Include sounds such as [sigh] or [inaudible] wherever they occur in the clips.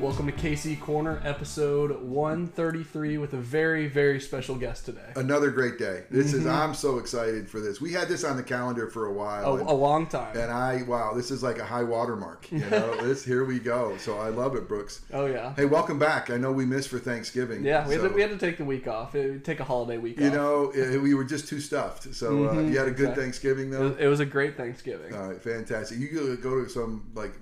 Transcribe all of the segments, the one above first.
Welcome to KC Corner, episode 133, with a very, very special guest today. Another great day. This Mm-hmm. is I'm so excited for this. We had this on the calendar for a while. A, and, a long time. and I wow, this is like a high watermark. You know, [laughs] this here we go. So I love it, Brooks. Oh yeah, Hey, welcome back. I know we missed for Thanksgiving. yeah. We had, to, we had to take the week off. It, take a holiday week off. you off. know, eh, we were just too stuffed. So uh, Mhm, you had a good exactly. Thanksgiving it, though. was, it was a great Thanksgiving. All right, fantastic. You go to some like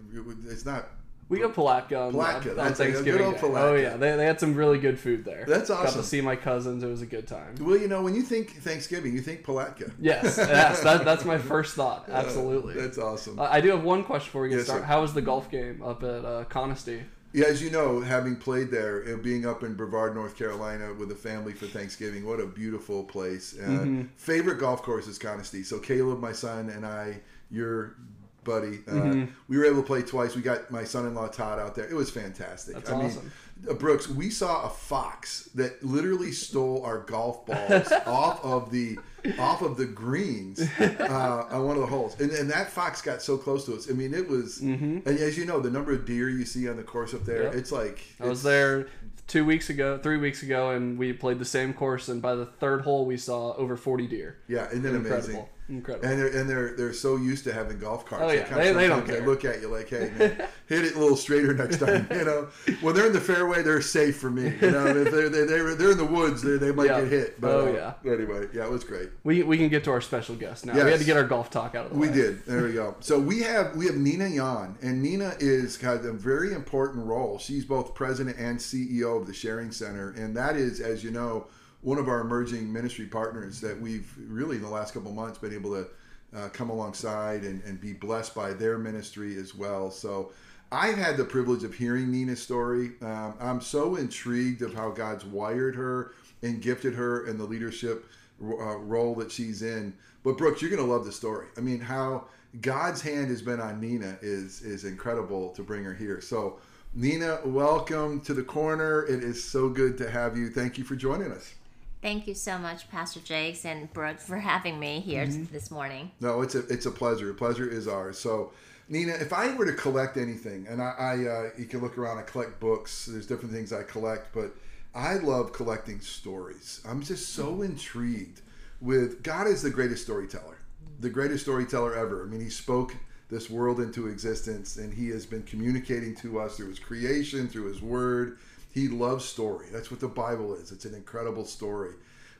it's not. We got Palatka on, Palatka, on that's a good Thanksgiving. old Day. Palatka. Oh yeah, they, they had some really good food there. That's Got awesome. to see my cousins. It was a good time. Well, you know, when you think Thanksgiving, you think Palatka. Yes, [laughs] yes. That, that's my first thought. Absolutely. Uh, that's awesome. Uh, I do have one question before we get Yes, started. sir. How was the golf game up at uh, Connestee? Yeah, as you know, having played there, being up in Brevard, North Carolina, with a family for Thanksgiving, what a beautiful place! Uh, Mm-hmm. Favorite golf course is Connestee. So Caleb, my son, and I, your buddy, uh, Mm-hmm. we were able to play twice. We got my son-in-law Todd out there. It was fantastic. That's I awesome. mean, uh, Brooks, we saw a fox that literally stole our golf balls [laughs] off of the off of the greens [laughs] uh, on one of the holes, and, and that fox got so close to us. I mean, it was, and as you know, the number of deer you see on the course up there, Mm-hmm. Yep. it's like I was it's- there two weeks ago, three weeks ago, and we played the same course. And by the third hole, we saw over forty deer. Yeah, isn't it amazing? Incredible, incredible. And they're and they're they're so used to having golf carts. Oh, yeah. kinda They- they don't care. look at you like, hey, man, hit it a little straighter next time. [laughs] You know, when they're in the fairway, they're safe for me. You know, if they're they're, they're, they're in the woods, they, they might Yeah. get hit. But, Oh, uh, Anyway, yeah, it was great. we we can get to our special guest now. We had to get our golf talk out of the We way. We did. There we go. So we have we have Nina Yan, and Nina is has a very important role. She's both president and CEO of the Sharing Center, and that is, as you know, one of our emerging ministry partners that we've really in the last couple months been able to uh, come alongside and, and be blessed by their ministry as well. So. I've had the privilege of hearing Nina's story. Um, I'm so intrigued of how God's wired her and gifted her and the leadership uh, role that she's in. But Brooks, you're going to love the story. I mean, how God's hand has been on Nina is is incredible to bring her here. So, Nina, welcome to the corner. It is so good to have you. Thank you for joining us. Thank you so much, Pastor Jakes and Brooke, for having me here Mm-hmm. this morning. No, it's a it's a pleasure. Pleasure is ours. So, Nina, if I were to collect anything, and I, I uh, you can look around, I collect books. There's different things I collect, but I love collecting stories. I'm just so intrigued with God is the greatest storyteller, the greatest storyteller ever. I mean, He spoke this world into existence, and He has been communicating to us through His creation, through His Word. He loves story. That's what the Bible is. It's an incredible story.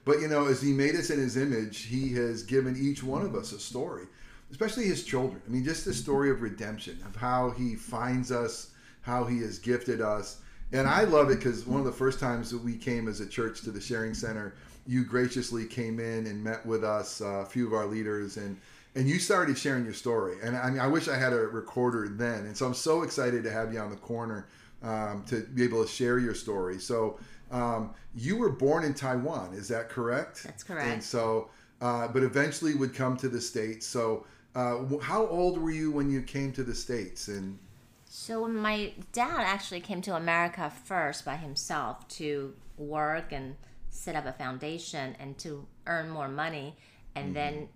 But you know, as He made us in His image, He has given each one of us a story especially his children. I mean, just the story of redemption, of how he finds us, how he has gifted us. And I love it because one of the first times that we came as a church to the Sharing Center, you graciously came in and met with us, uh, a few of our leaders, and and you started sharing your story. And I mean, I wish I had a recorder then. And so I'm so excited to have you on the corner um, to be able to share your story. So um, you were born in Taiwan, is that correct? That's correct. And so, uh, but eventually would come to the states. So, uh, how old were you when you came to the states? And So, my dad actually came to America first by himself to work and set up a foundation and to earn more money. And Mm-hmm. then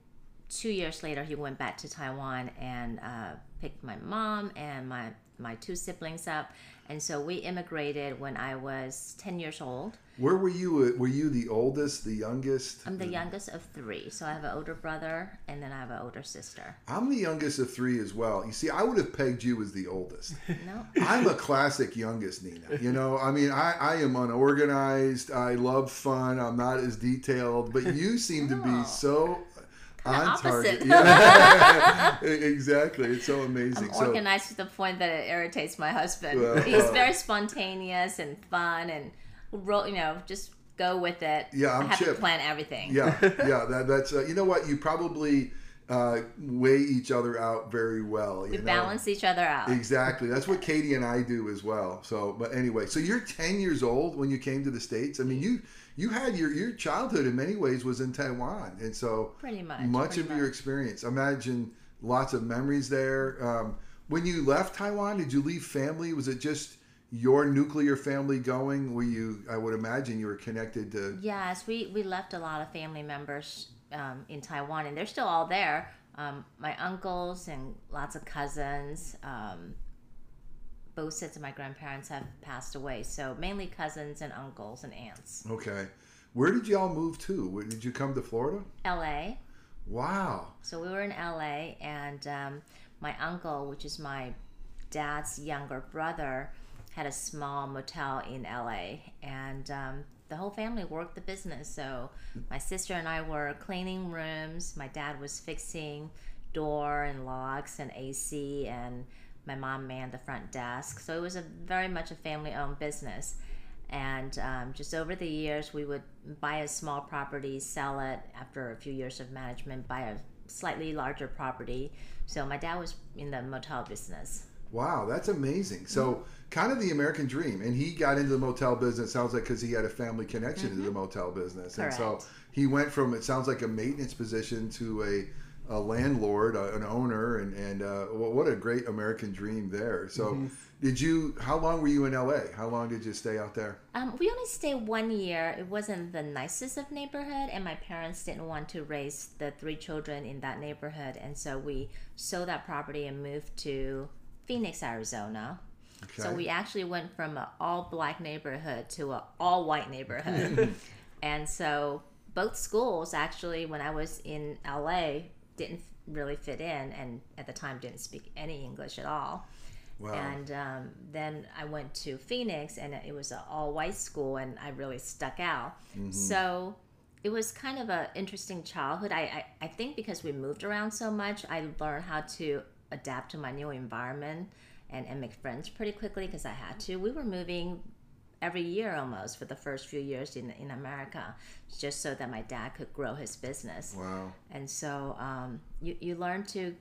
two years later, he went back to Taiwan and uh, picked my mom and my, my two siblings up. And so we immigrated when I was 10 years old. where were you? Uh, were you the oldest, the youngest? I'm the youngest of three. So I have an older brother and then I have an older sister. I'm the youngest of three as well. You see, I would have pegged you as the oldest. [laughs] No? I'm a classic youngest, Nina. You know, I mean, I, I am unorganized. I love fun. I'm not as detailed, but you seem to be so on opposite. target. Yeah. [laughs] exactly. It's so amazing. I'm so, organized to the point that it irritates my husband. Well, He's very spontaneous and fun and ro- you know just go with it. Yeah, I'm I have to Chip. plan everything. yeah, [laughs] yeah. That, that's uh, you know what you probably uh, weigh each other out very well. You We know? balance each other out. Exactly. That's what Katie and I do as well. So, but anyway, so you're 10 years old when you came to the states. I mean, you you had your your childhood in many ways was in Taiwan, and so Pretty much. much pretty of your experience. Imagine lots of memories there. Um, when you left Taiwan, did you leave family? Was it just your nuclear family going? Were you? I would imagine you were connected to. Yes, we, we left a lot of family members um, in Taiwan, and they're still all there. Um, my uncles and lots of cousins. Um, both sets of my grandparents have passed away. So mainly cousins and uncles and aunts. Okay. Where did y'all move to? Where, did you come to Florida? L.A. Wow. So we were in LA, and um, my uncle, which is my dad's younger brother, had a small motel in LA, and um, the whole family worked the business. So my sister and I were cleaning rooms. My dad was fixing door and locks and AC, and my mom manned the front desk. So it was a very much a family-owned business. And um, just over the years, we would buy a small property, sell it after a few years of management, buy a slightly larger property. So my dad was in the motel business. Wow, that's amazing. So, kind of the American dream. And he got into the motel business, sounds like, because he had a family connection to the motel business. And so he went from, it sounds like, a maintenance position to a, a landlord, uh, an owner. And, and uh, what a great American dream there. So, did you, how long were you in LA? How long did you stay out there? Um, we only stayed one year. It wasn't the nicest of neighborhood, and my parents didn't want to raise the three children in that neighborhood, and so we sold that property and moved to Phoenix, Arizona. Okay. So we actually went from an all black neighborhood to an all white neighborhood, [laughs] and so both schools actually, when I was in LA, didn't really fit in, and at the time didn't speak any English at all. Wow. And um, then I went to Phoenix, and it was an all white school, and I really stuck out. So it was kind of an interesting childhood. I, I, I think because we moved around so much, I learned how to adapt to my new environment and, and make friends pretty quickly because I had to. We were moving every year almost for the first few years in, in America, just so that my dad could grow his business. wow. And so um, you, you learn to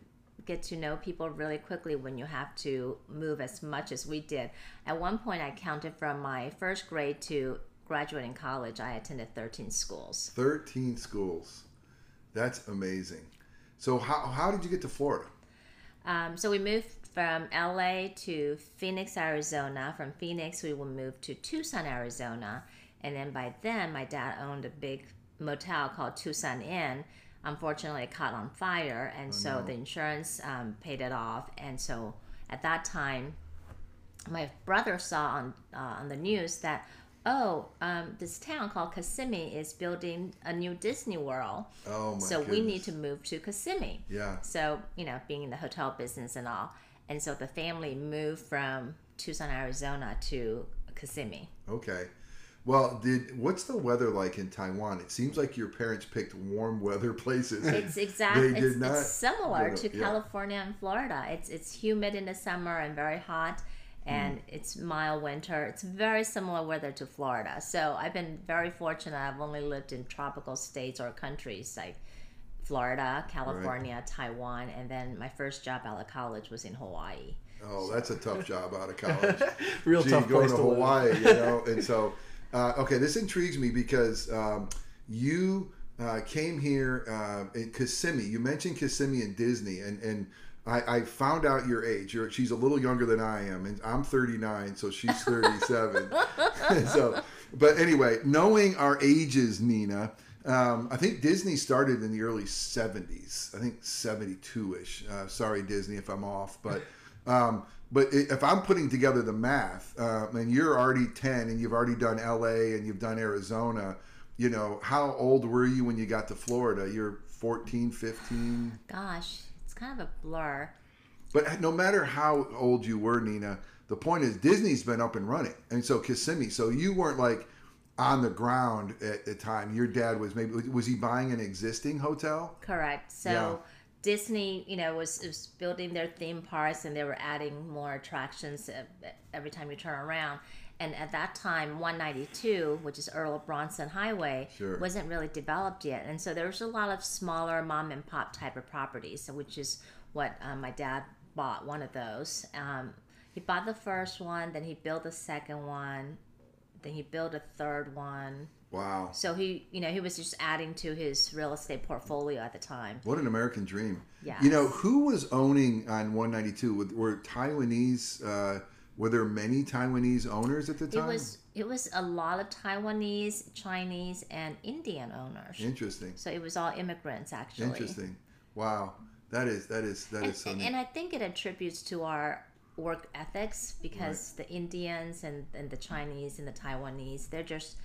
get to know people really quickly when you have to move as much as we did. At one point, I counted from my first grade to graduating college, I attended 13 schools. 13 schools. That's amazing. So, how, how did you get to Florida? Um, so we moved from LA to Phoenix, Arizona. From Phoenix, we will move to Tucson, Arizona. And then by then, my dad owned a big motel called Tucson Inn. Unfortunately, it caught on fire, and so the insurance um, paid it off. And so at that time, my brother saw on uh, on the news that oh, um, this town called Kissimmee is building a new Disney World. Oh, my so we need to move to Kissimmee. Yeah. So, you know, being in the hotel business and all. And so the family moved from Tucson, Arizona to Kissimmee. Okay. Well, did what's the weather like in Taiwan? It seems like your parents picked warm weather places. It's exactly They it's, did not- it's similar no, no, to yeah. California and Florida. It's it's humid in the summer and very hot and Mm. it's mild winter. It's very similar weather to Florida. So I've been very fortunate. I've only lived in tropical states or countries like Florida, California, Taiwan, and then my first job out of college was in Hawaii. Oh, that's a tough job out of college. [laughs] Real Gee, tough going place to to. Hawaii, you know. [laughs] And so, uh, okay, this intrigues me because um, you uh, came here uh, in Kissimmee. You mentioned Kissimmee and Disney, and and I, I found out your age. You're, she's a little younger than I am, and I'm 39, so she's 37. [laughs] so, but anyway, knowing our ages, Nina. Um, I think Disney started in the early 70s. I think 72 ish. Uh, sorry, Disney, if I'm off. But [laughs] um, but if I'm putting together the math, uh, and you're already 10 and you've already done LA and you've done Arizona, you know, how old were you when you got to Florida? You're 14, 15? Gosh, it's kind of a blur. But no matter how old you were, Nina, the point is Disney's been up and running. And so Kissimmee, so you weren't like on the ground at the time. Your dad was maybe, was he buying an existing hotel? Correct. So Yeah. Disney, you know, was, was building their theme parks and they were adding more attractions every time you turn around. And at that time, 192, which is Irlo Bronson Highway, Sure. wasn't really developed yet. And so there was a lot of smaller mom and pop type of properties, so which is what um, my dad bought one of those. Um, he bought the first one, then he built the second one, then he built a third one. Wow. So he, you know, he was just adding to his real estate portfolio at the time. What an American dream. Yeah. You know, who was owning on 192? Were- Were Taiwanese, uh, were there many Taiwanese owners at the time? It was it was a lot of Taiwanese, Chinese, and Indian owners. Interesting. So it was all immigrants actually. Interesting. Wow. That is, that is, that And, is so and, neat. and I think it attributes to our work ethics because the Indians and, and the Chinese and the Taiwanese, they're just,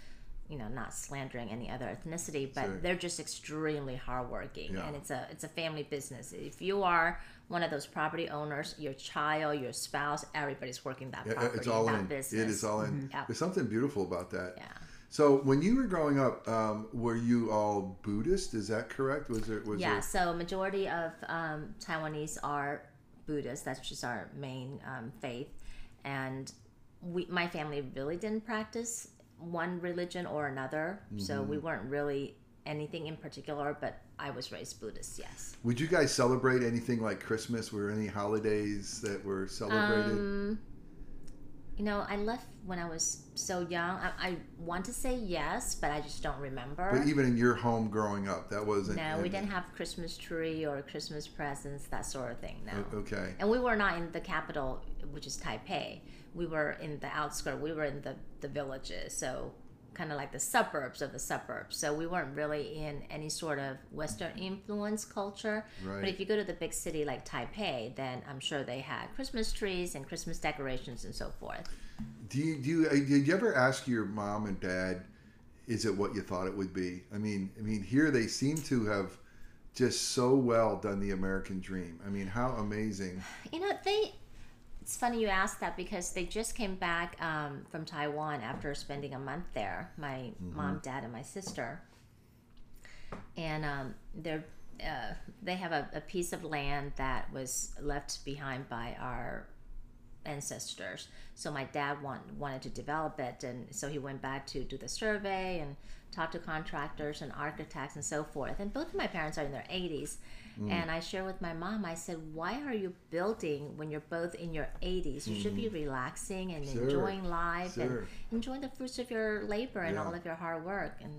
you know, not slandering any other ethnicity, but Sure. they're just extremely hardworking, Yeah. and it's a it's a family business. If you are one of those property owners, your child, your spouse, everybody's working that Yeah, property, it's all that in. business. It is all in. Yeah. There's something beautiful about that. Yeah. So when you were growing up, um, were you all Buddhist? Is that correct? Was there was Yeah, there so majority of um, Taiwanese are Buddhists. That's just our main um, faith, and we, my family really didn't practice one religion or another. So Mm-hmm. we weren't really anything in particular. But I was raised Buddhist. Yes. Would you guys celebrate anything like Christmas? Were any holidays that were celebrated? Um, you know, I left when I was so young. I, I want to say yes, but I just don't remember. but even in your home growing up, that wasn't. no, we didn't have Christmas tree or Christmas presents, that sort of thing. No. Okay. And we were not in the capital, which is Taipei. We were in the outskirts. We were in the, the villages, so kind of like the suburbs of the suburbs. So we weren't really in any sort of Western influence culture. Right. But if you go to the big city like Taipei, then I'm sure they had Christmas trees and Christmas decorations and so forth. Do you do you, uh, did you ever ask your mom and dad? Is it what you thought it would be? I mean, I mean, here they seem to have just so well done the American dream. I mean, how amazing! You know, they. It's funny you asked that because they just came back um, from Taiwan after spending a month there. My mom, dad, and my sister. And um, they're uh, they have a, a piece of land that was left behind by our ancestors. So my dad want, wanted to develop it, and so he went back to do the survey and talk to contractors and architects and so forth. And both of my parents are in their 80s. Mm. And I share with my mom, I said, Why are you building when you're both in your 80s? You should be mm-hmm. relaxing and Sure. enjoying life Sure. and enjoying the fruits of your labor and Yeah. all of your hard work. And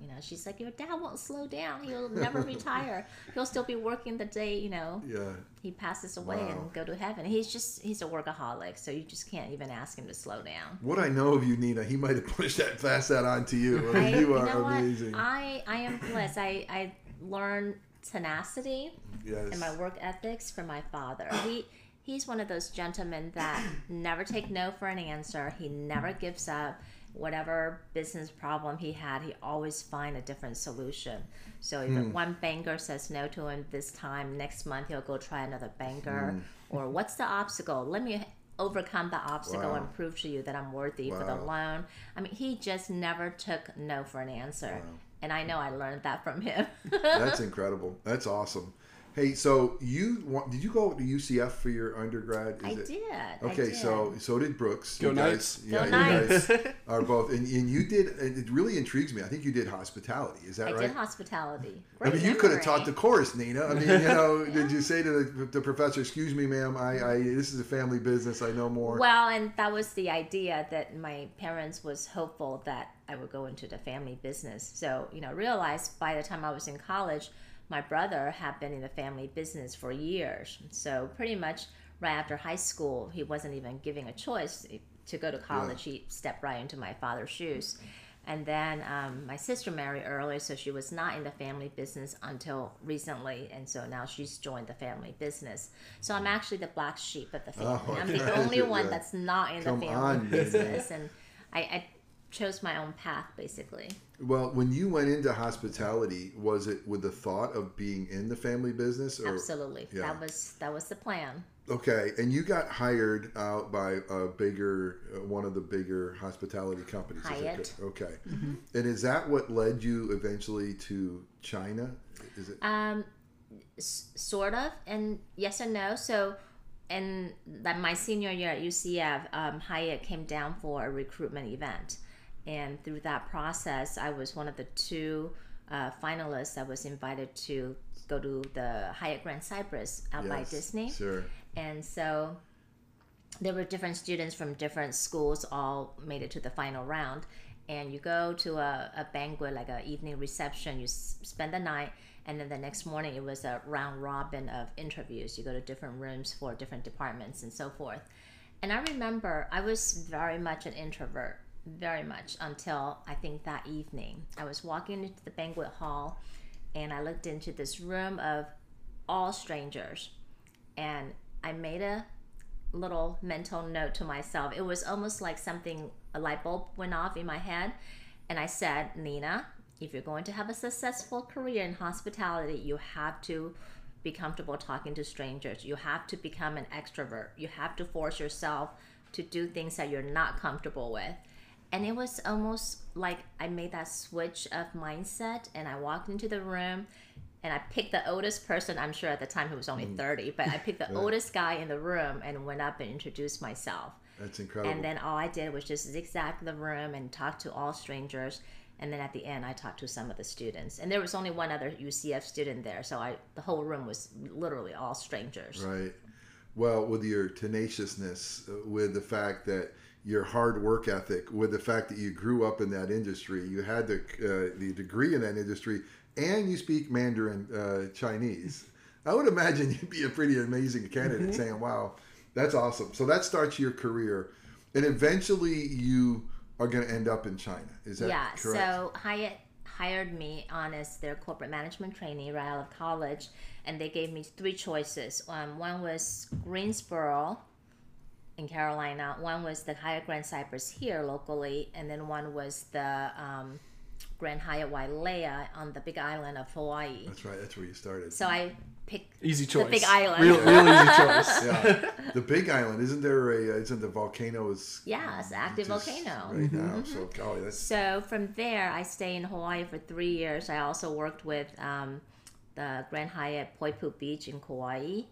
you know, she's like, Your dad won't slow down. He'll never retire. He'll still be working the day, you know, Yeah, he passes away Wow. and go to heaven. He's just he's a workaholic, so you just can't even ask him to slow down. what I know of you, Nina, he might have [laughs] pushed that passed that on to you. I mean, I, you are know amazing. What? I I am blessed. I I learned tenacity yes. and my work ethics from my father. He he's one of those gentlemen that never take no for an answer. He never gives up. Whatever business problem he had, he always find a different solution. So if Hmm. one banker says no to him this time, next month he'll go try another banker. Hmm. Or what's the obstacle? Let me overcome the obstacle Wow. and prove to you that I'm worthy for the loan. I mean, he just never took no for an answer. And I know I learned that from him. That's [laughs] incredible. That's awesome. Hey, so you want, did you go to UCF for your undergrad? Is I it- did. I Okay, did. so so did Brooks. Go You Knights. Guys, Go yeah, you Knights. guys [laughs] are both, and, and you did. and It really intrigues me. I think you did hospitality. Is that I right? I did hospitality. I Great mean, you could have taught the course, Nina. I mean, you know, [laughs] did you say to the, the professor, "Excuse me, ma'am, I, I this is a family business. I know more." Well, and that was the idea that my parents was hopeful that I would go into the family business. So, you know, realized by the time I was in college, my brother had been in the family business for years. So, pretty much right after high school, he wasn't even giving a choice to go to college. He stepped right into my father's shoes. And then um, my sister married early, so she was not in the family business until recently, and so now she's joined the family business. So I'm actually the black sheep of the family. Oh, [laughs] I'm the only one Yeah. that's not in Come the family on, business, and I, I chose my own path basically. Well, when you went into hospitality, was it with the thought of being in the family business, or Absolutely, yeah. that was that was the plan. okay? And you got hired out by a bigger, uh, one of the bigger hospitality companies. is that Hyatt. good? Okay. And is that what led you eventually to China? Is it? Um, s- sort of, and yes and no. So, in that my senior year at UCF, um, Hyatt came down for a recruitment event, and through that process, I was one of the two uh, finalists that was invited to go to the Hyatt Grand Cypress out by Disney. Sure. and so there were different students from different schools all made it to the final round and you go to a, a banquet like an evening reception you s- spend the night and then the next morning it was a round robin of interviews you go to different rooms for different departments and so forth and i remember i was very much an introvert very much until i think that evening i was walking into the banquet hall and i looked into this room of all strangers and I made a little mental note to myself. It was almost like something a light bulb went off in my head, and I said, Nina, if you're going to have a successful career in hospitality, you have to be comfortable talking to strangers. You have to become an extrovert. You have to force yourself to do things that you're not comfortable with. And it was almost like I made that switch of mindset and I walked into the room and I picked the oldest person, I'm sure at the time he was only 30, but I picked the [laughs] oldest guy in the room and went up and introduced myself. That's incredible. And then all I did was just zigzag the room and talk to all strangers. And then at the end, I talked to some of the students, and there was only one other UCF student there, so I the whole room was literally all strangers. Right. Well, with your tenaciousness, uh, with the fact that your hard work ethic, with the fact that you grew up in that industry, you had the uh, the degree in that industry, and you speak Mandarin uh, Chinese. I would imagine [laughs] you'd be a pretty amazing candidate. Mm-hmm. Saying, "Wow, that's awesome." So that starts your career, and eventually you are going to end up in China. Is that yeah, correct? Yeah. So Hyatt hired me on as their corporate management trainee right out of college, and they gave me three choices. Um, one was Greensboro in Carolina, one was the Hyatt Grand Cypress here locally, and then one was the um, Grand Hyatt Wailea on the Big Island of Hawaii. that's right. That's where you started. So I picked Easy choice. the Big Island. Real, real easy choice. [laughs] yeah, the Big Island. Isn't there a? Uh, isn't the volcano is yeah, it's an active volcano. right now? So golly, that's So from there, I stayed in Hawaii for three years. I also worked with um, the Grand Hyatt Poipu Beach in Kauai,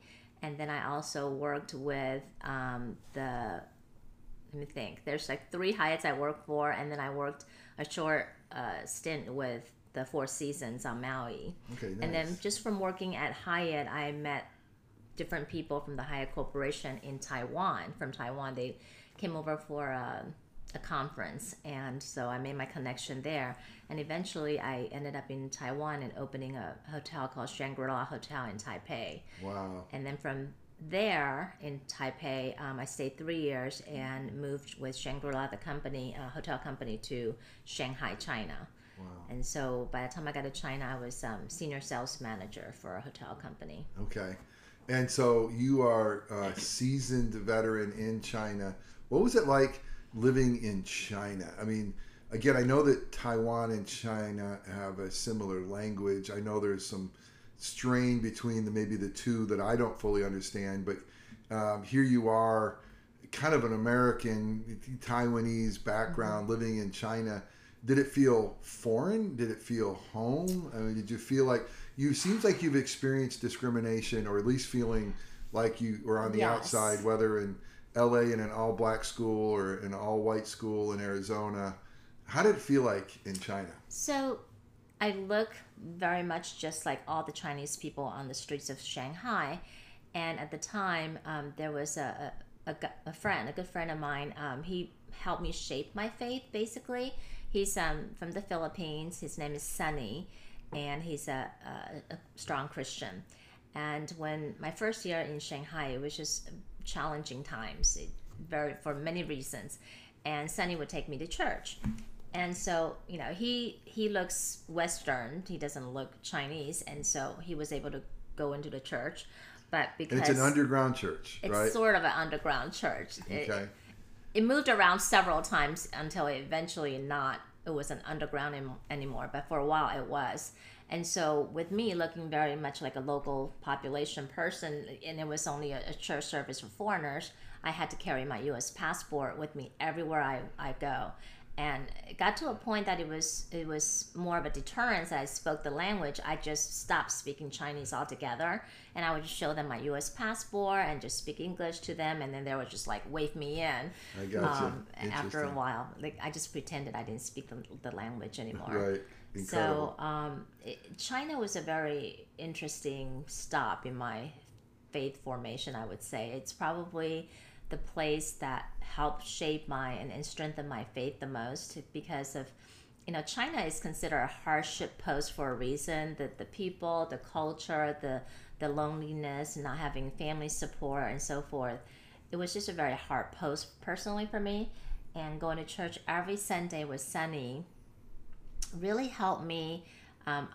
and then I also worked with um, the. Let me think. There's like three Hyatts I worked for, and then I worked a short uh, stint with the Four Seasons on Maui. okay. Nice. And then just from working at Hyatt, I met different people from the Hyatt Corporation in Taiwan. From Taiwan, they came over for a, a conference, and so I made my connection there. And eventually, I ended up in Taiwan and opening a hotel called Shangri La Hotel in Taipei. wow. And then from there in Taipei, um, I stayed three years and moved with Shangri La, the company, uh, hotel company, to Shanghai, China. Wow. And so by the time I got to China, I was um, senior sales manager for a hotel company. Okay. And so you are a seasoned veteran in China. What was it like living in China? I mean, again, I know that Taiwan and China have a similar language. I know there's some strain between the maybe the two that I don't fully understand, but um, here you are, kind of an American Taiwanese background living in China. Did it feel foreign? Did it feel home? I mean, did you feel like you seems like you've experienced discrimination or at least feeling like you were on the Yes. outside, whether in LA in an all black school or an all white school in Arizona. How did it feel like in China? So I look very much just like all the Chinese people on the streets of Shanghai. And at the time, um, there was a, a, a, friend, a good friend of mine. Um, he helped me shape my faith, basically. He's um, from the Philippines. His name is Sunny, and he's a, a, a strong Christian. And when my first year in Shanghai, it was just challenging times, it, very for many reasons. And Sunny would take me to church, and so you know he he looks Western. He doesn't look Chinese, and so he was able to go into the church. But because it's an underground church, it's right? sort of an underground church. It- okay. it moved around several times until it eventually not it wasn't underground em- anymore but for a while it was and so with me looking very much like a local population person and it was only a, a church service for foreigners i had to carry my us passport with me everywhere i, I go and it got to a point that it was it was more of a deterrence that I spoke the language. I just stopped speaking Chinese altogether, and I would just show them my U.S. passport and just speak English to them, and then they would just like wave me in. I gotcha. Um, after a while, like I just pretended I didn't speak the, the language anymore. Right. Incredible. So um, it, China was a very interesting stop in my faith formation. I would say it's probably the place that helped shape my and, and strengthen my faith the most because of you know China is considered a hardship post for a reason. That the people, the culture, the the loneliness, not having family support, and so forth. It was just a very hard post personally for me. And going to church every Sunday with Sunny really helped me um,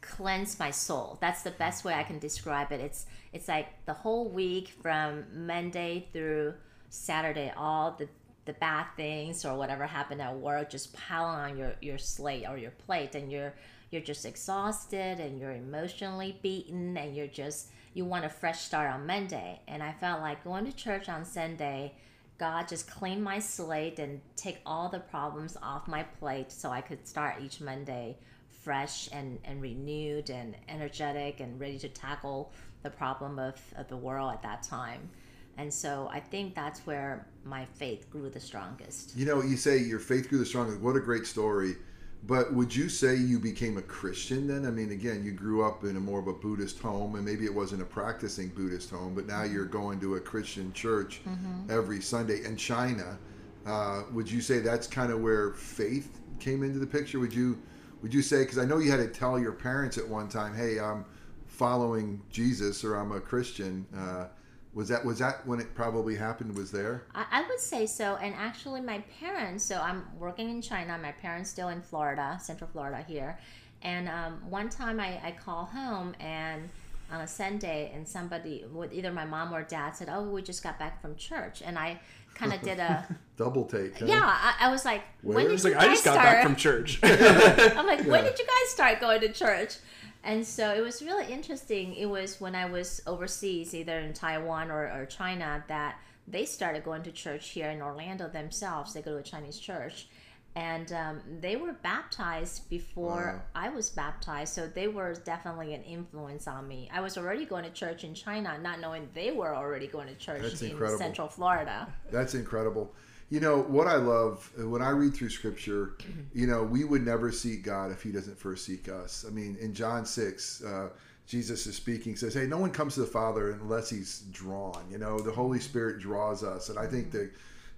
cleanse my soul. That's the best way I can describe it. It's it's like the whole week from Monday through Saturday, all the the bad things or whatever happened at work just piling on your your slate or your plate, and you're you're just exhausted and you're emotionally beaten, and you're just you want a fresh start on Monday. And I felt like going to church on Sunday. God just clean my slate and take all the problems off my plate so I could start each Monday fresh and, and renewed and energetic and ready to tackle the problem of, of the world at that time. And so I think that's where my faith grew the strongest. You know, you say your faith grew the strongest. What a great story. But would you say you became a Christian then? I mean, again, you grew up in a more of a Buddhist home, and maybe it wasn't a practicing Buddhist home, but now you're going to a Christian church mm-hmm. every Sunday in China. Uh, would you say that's kind of where faith came into the picture? Would you would you say because I know you had to tell your parents at one time, "Hey, I'm following Jesus or I'm a Christian." Uh, was that was that when it probably happened? Was there? I, I, would say so. And actually, my parents. So I'm working in China. My parents still in Florida, Central Florida here. And um, one time I, I call home and on a Sunday, and somebody, with either my mom or dad, said, "Oh, we just got back from church," and I kind of did a [laughs] double take. Huh? Yeah, I, I, was like, Where? "When did you guys I just got start? back from church." [laughs] I'm like, [laughs] "When did you guys start going to church?" And so it was really interesting. It was when I was overseas, either in Taiwan or, or China, that they started going to church here in Orlando themselves. They go to a Chinese church and um, they were baptized before wow. I was baptized, so they were definitely an influence on me. I was already going to church in China, not knowing they were already going to church That's in incredible. Central Florida. That's incredible. You know what I love when I read through Scripture. You know we would never seek God if He doesn't first seek us. I mean, in John six. Uh, Jesus is speaking, says, Hey, no one comes to the Father unless he's drawn. You know, the Holy Spirit draws us. And I think that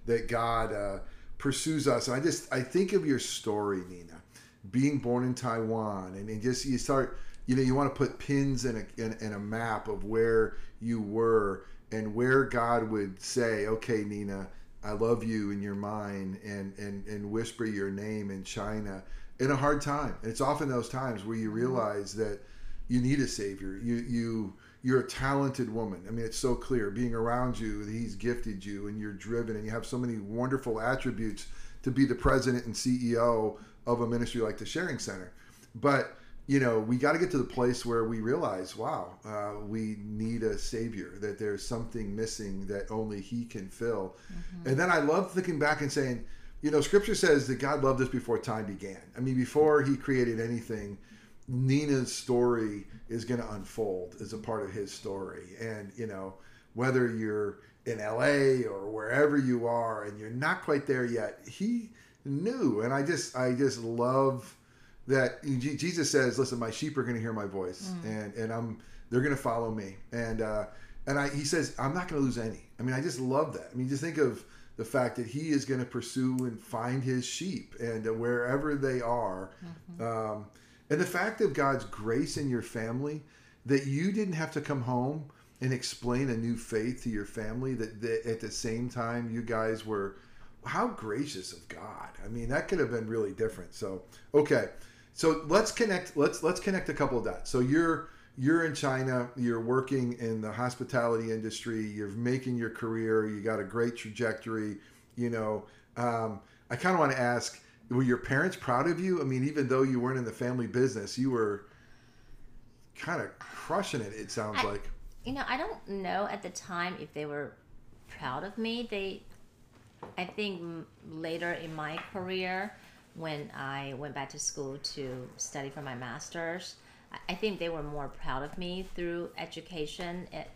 that God uh, pursues us. And I just I think of your story, Nina, being born in Taiwan, and, and just you start, you know, you want to put pins in a in, in a map of where you were and where God would say, "Okay, Nina, I love you in your mind," and and and whisper your name in China in a hard time. And it's often those times where you mm-hmm. realize that you need a savior. You you you're a talented woman. I mean, it's so clear being around you, he's gifted you and you're driven and you have so many wonderful attributes to be the president and CEO of a ministry like the Sharing Center. But, you know, we got to get to the place where we realize, wow, uh, we need a savior, that there's something missing that only he can fill. Mm-hmm. And then I love thinking back and saying, you know, scripture says that God loved us before time began. I mean, before he created anything, Nina's story is going to unfold as a part of his story. And, you know, whether you're in LA or wherever you are and you're not quite there yet, he knew. And I just, I just love that Jesus says, listen, my sheep are going to hear my voice mm. and, and I'm, they're going to follow me. And, uh, and I, he says, I'm not going to lose any. I mean, I just love that. I mean, just think of the fact that he is going to pursue and find his sheep and uh, wherever they are, mm-hmm. um, and the fact of God's grace in your family, that you didn't have to come home and explain a new faith to your family, that, that at the same time you guys were, how gracious of God. I mean, that could have been really different. So, okay. So let's connect. Let's let's connect a couple of dots. So you're you're in China. You're working in the hospitality industry. You're making your career. You got a great trajectory. You know, um, I kind of want to ask were your parents proud of you? I mean, even though you weren't in the family business, you were kind of crushing it. It sounds I, like. You know, I don't know at the time if they were proud of me. They, I think later in my career, when I went back to school to study for my master's, I think they were more proud of me through education. It,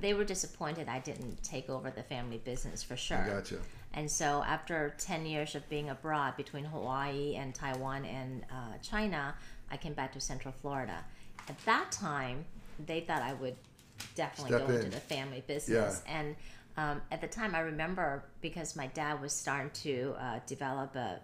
they were disappointed I didn't take over the family business for sure. Gotcha. And so, after 10 years of being abroad between Hawaii and Taiwan and uh, China, I came back to Central Florida. At that time, they thought I would definitely Step go in. into the family business. Yeah. And um, at the time, I remember because my dad was starting to uh, develop a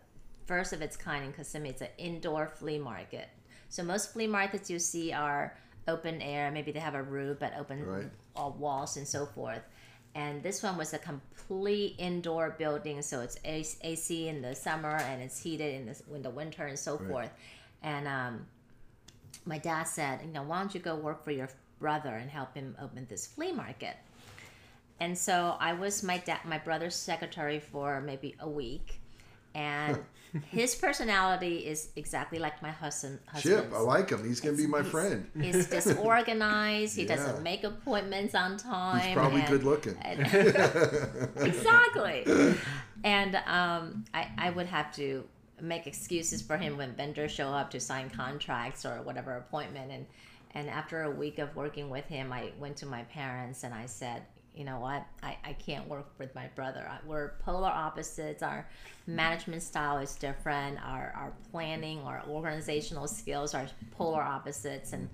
first of its kind in Kissimmee. It's an indoor flea market. So most flea markets you see are open air. Maybe they have a roof, but open right. all walls and so forth and this one was a complete indoor building so it's AC in the summer and it's heated in the, in the winter and so right. forth and um, my dad said, you know, why don't you go work for your brother and help him open this flea market? And so I was my dad, my brother's secretary for maybe a week, and his personality is exactly like my husband. Chip, I like him. He's gonna be my He's- friend. He's [laughs] disorganized. He Yeah. doesn't make appointments on time. He's probably and- good looking. [laughs] exactly. And um, I, I would have to make excuses for him when vendors show up to sign contracts or whatever appointment. And and after a week of working with him, I went to my parents and I said, you know what, I, I can't work with my brother. We're polar opposites. Our management style is different. Our, our planning, our organizational skills are polar opposites. And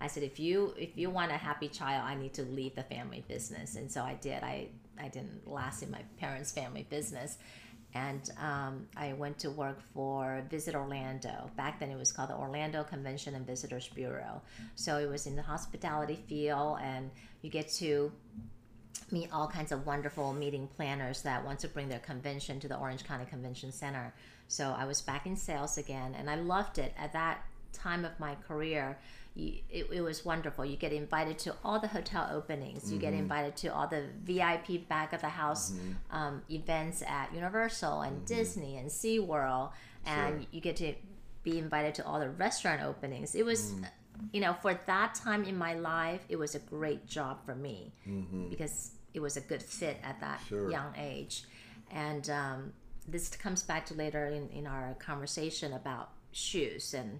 I said, if you if you want a happy child, I need to leave the family business. And so I did. I I didn't last in my parents' family business, and um, I went to work for Visit Orlando. Back then, it was called the Orlando Convention and Visitors Bureau. So it was in the hospitality field, and you get to meet all kinds of wonderful meeting planners that want to bring their convention to the Orange County Convention Center. So I was back in sales again, and I loved it. At that time of my career, it, it was wonderful. You get invited to all the hotel openings. You get mm-hmm. invited to all the VIP back of the house mm-hmm. um, events at Universal and mm-hmm. Disney and SeaWorld, and Sure. you get to be invited to all the restaurant openings. It was, mm. you know, for that time in my life, it was a great job for me because it was a good fit at that Sure. young age. And um, this comes back to later in, in our conversation about shoes and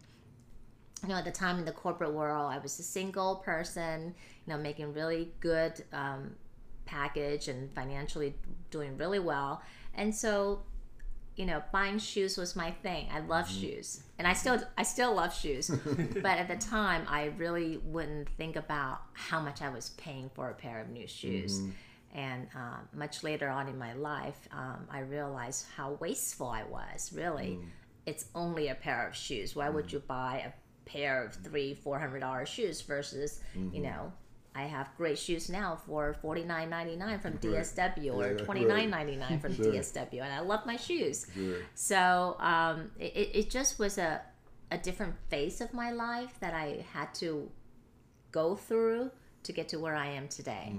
you know at the time in the corporate world i was a single person you know making really good um, package and financially doing really well. And so you know buying shoes was my thing. I love shoes. And i still i still love shoes. [laughs] But at the time i really wouldn't think about how much i was paying for a pair of new shoes and uh, much later on in my life um, i realized how wasteful i was really. It's only a pair of shoes. Why would you buy a pair of three four hundred dollar shoes versus you know I have great shoes now for forty nine ninety nine from DSW or Yeah, twenty nine ninety nine from [laughs] Sure. DSW, and I love my shoes. Sure. So um, it, it it just was a, a different phase of my life that I had to go through to get to where I am today.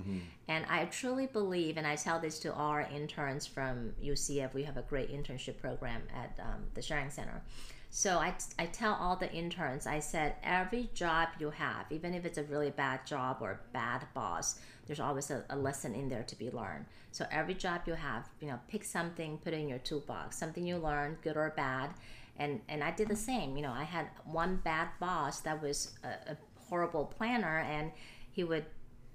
And I truly believe, and I tell this to our interns from UCF, we have a great internship program at um, the Sharing Center. So I, I tell all the interns, I said, every job you have, even if it's a really bad job or a bad boss, there's always a, a lesson in there to be learned. So every job you have, you know, pick something, put it in your toolbox, something you learned, good or bad. And, and I did the same. You know, I had one bad boss that was a, a horrible planner, and he would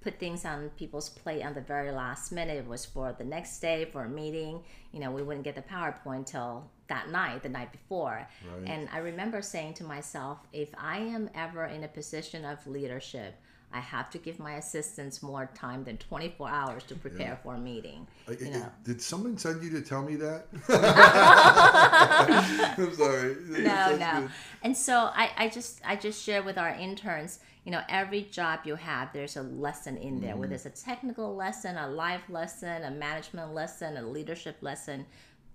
put things on people's plate on the very last minute. It was for the next day for a meeting. You know, we wouldn't get the PowerPoint till that night, the night before. Right. And I remember saying to myself, if I am ever in a position of leadership, I have to give my assistants more time than 24 hours to prepare for a meeting. I- You I- know. Did someone send you to tell me that? [laughs] I'm sorry. no, no. good. And so I, I just I just share with our interns, you know, every job you have, there's a lesson in there. Whether mm-hmm. it's a technical lesson, a life lesson, a management lesson, a leadership lesson,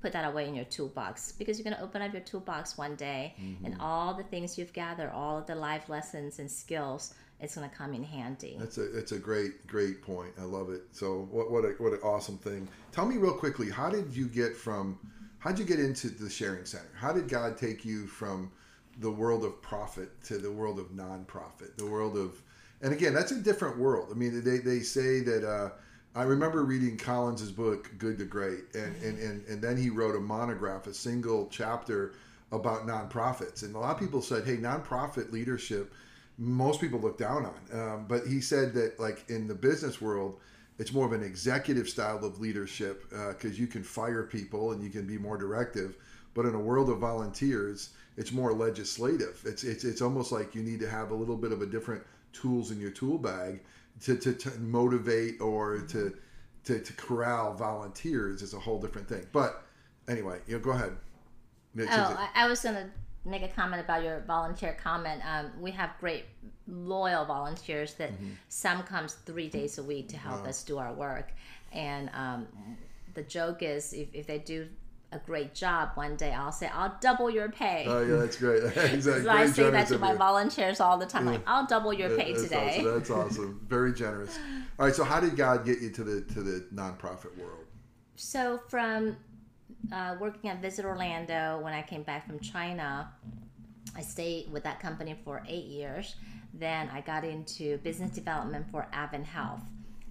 put that away in your toolbox because you're gonna open up your toolbox one day and mm-hmm. all the things you've gathered, all of the life lessons and skills, it's gonna come in handy. That's a that's a great great point. I love it. So what what a, what an awesome thing. Tell me real quickly, how did you get from how did you get into the sharing center? How did God take you from the world of profit to the world of nonprofit, the world of and again, that's a different world. I mean, they, they say that uh, I remember reading Collins's book Good to Great, and, and, and, and then he wrote a monograph, a single chapter about nonprofits. And a lot of people said, hey, nonprofit leadership, most people look down on. Um, but he said that, like, in the business world, it's more of an executive style of leadership because you can fire people and you can be more directive. But in a world of volunteers, it's more legislative. It's, it's, it's almost like you need to have a little bit of a different tools in your tool bag to, to, to motivate or to, to, to corral volunteers is a whole different thing. But anyway, you know, go ahead. Oh, I, I was gonna make a comment about your volunteer comment. Um, we have great loyal volunteers that some comes three days a week to help us do our work, and um, the joke is if, if they do a great job one day, I'll say, I'll double your pay. Oh yeah, that's great. [laughs] exactly. [laughs] so I say that to my you. volunteers all the time, like, I'll double your pay that's today. Awesome. That's awesome. [laughs] Very generous. All right. So how did God get you to the to the nonprofit world? So from uh, working at Visit Orlando, when I came back from China, I stayed with that company for eight years. Then I got into business development for AdventHealth.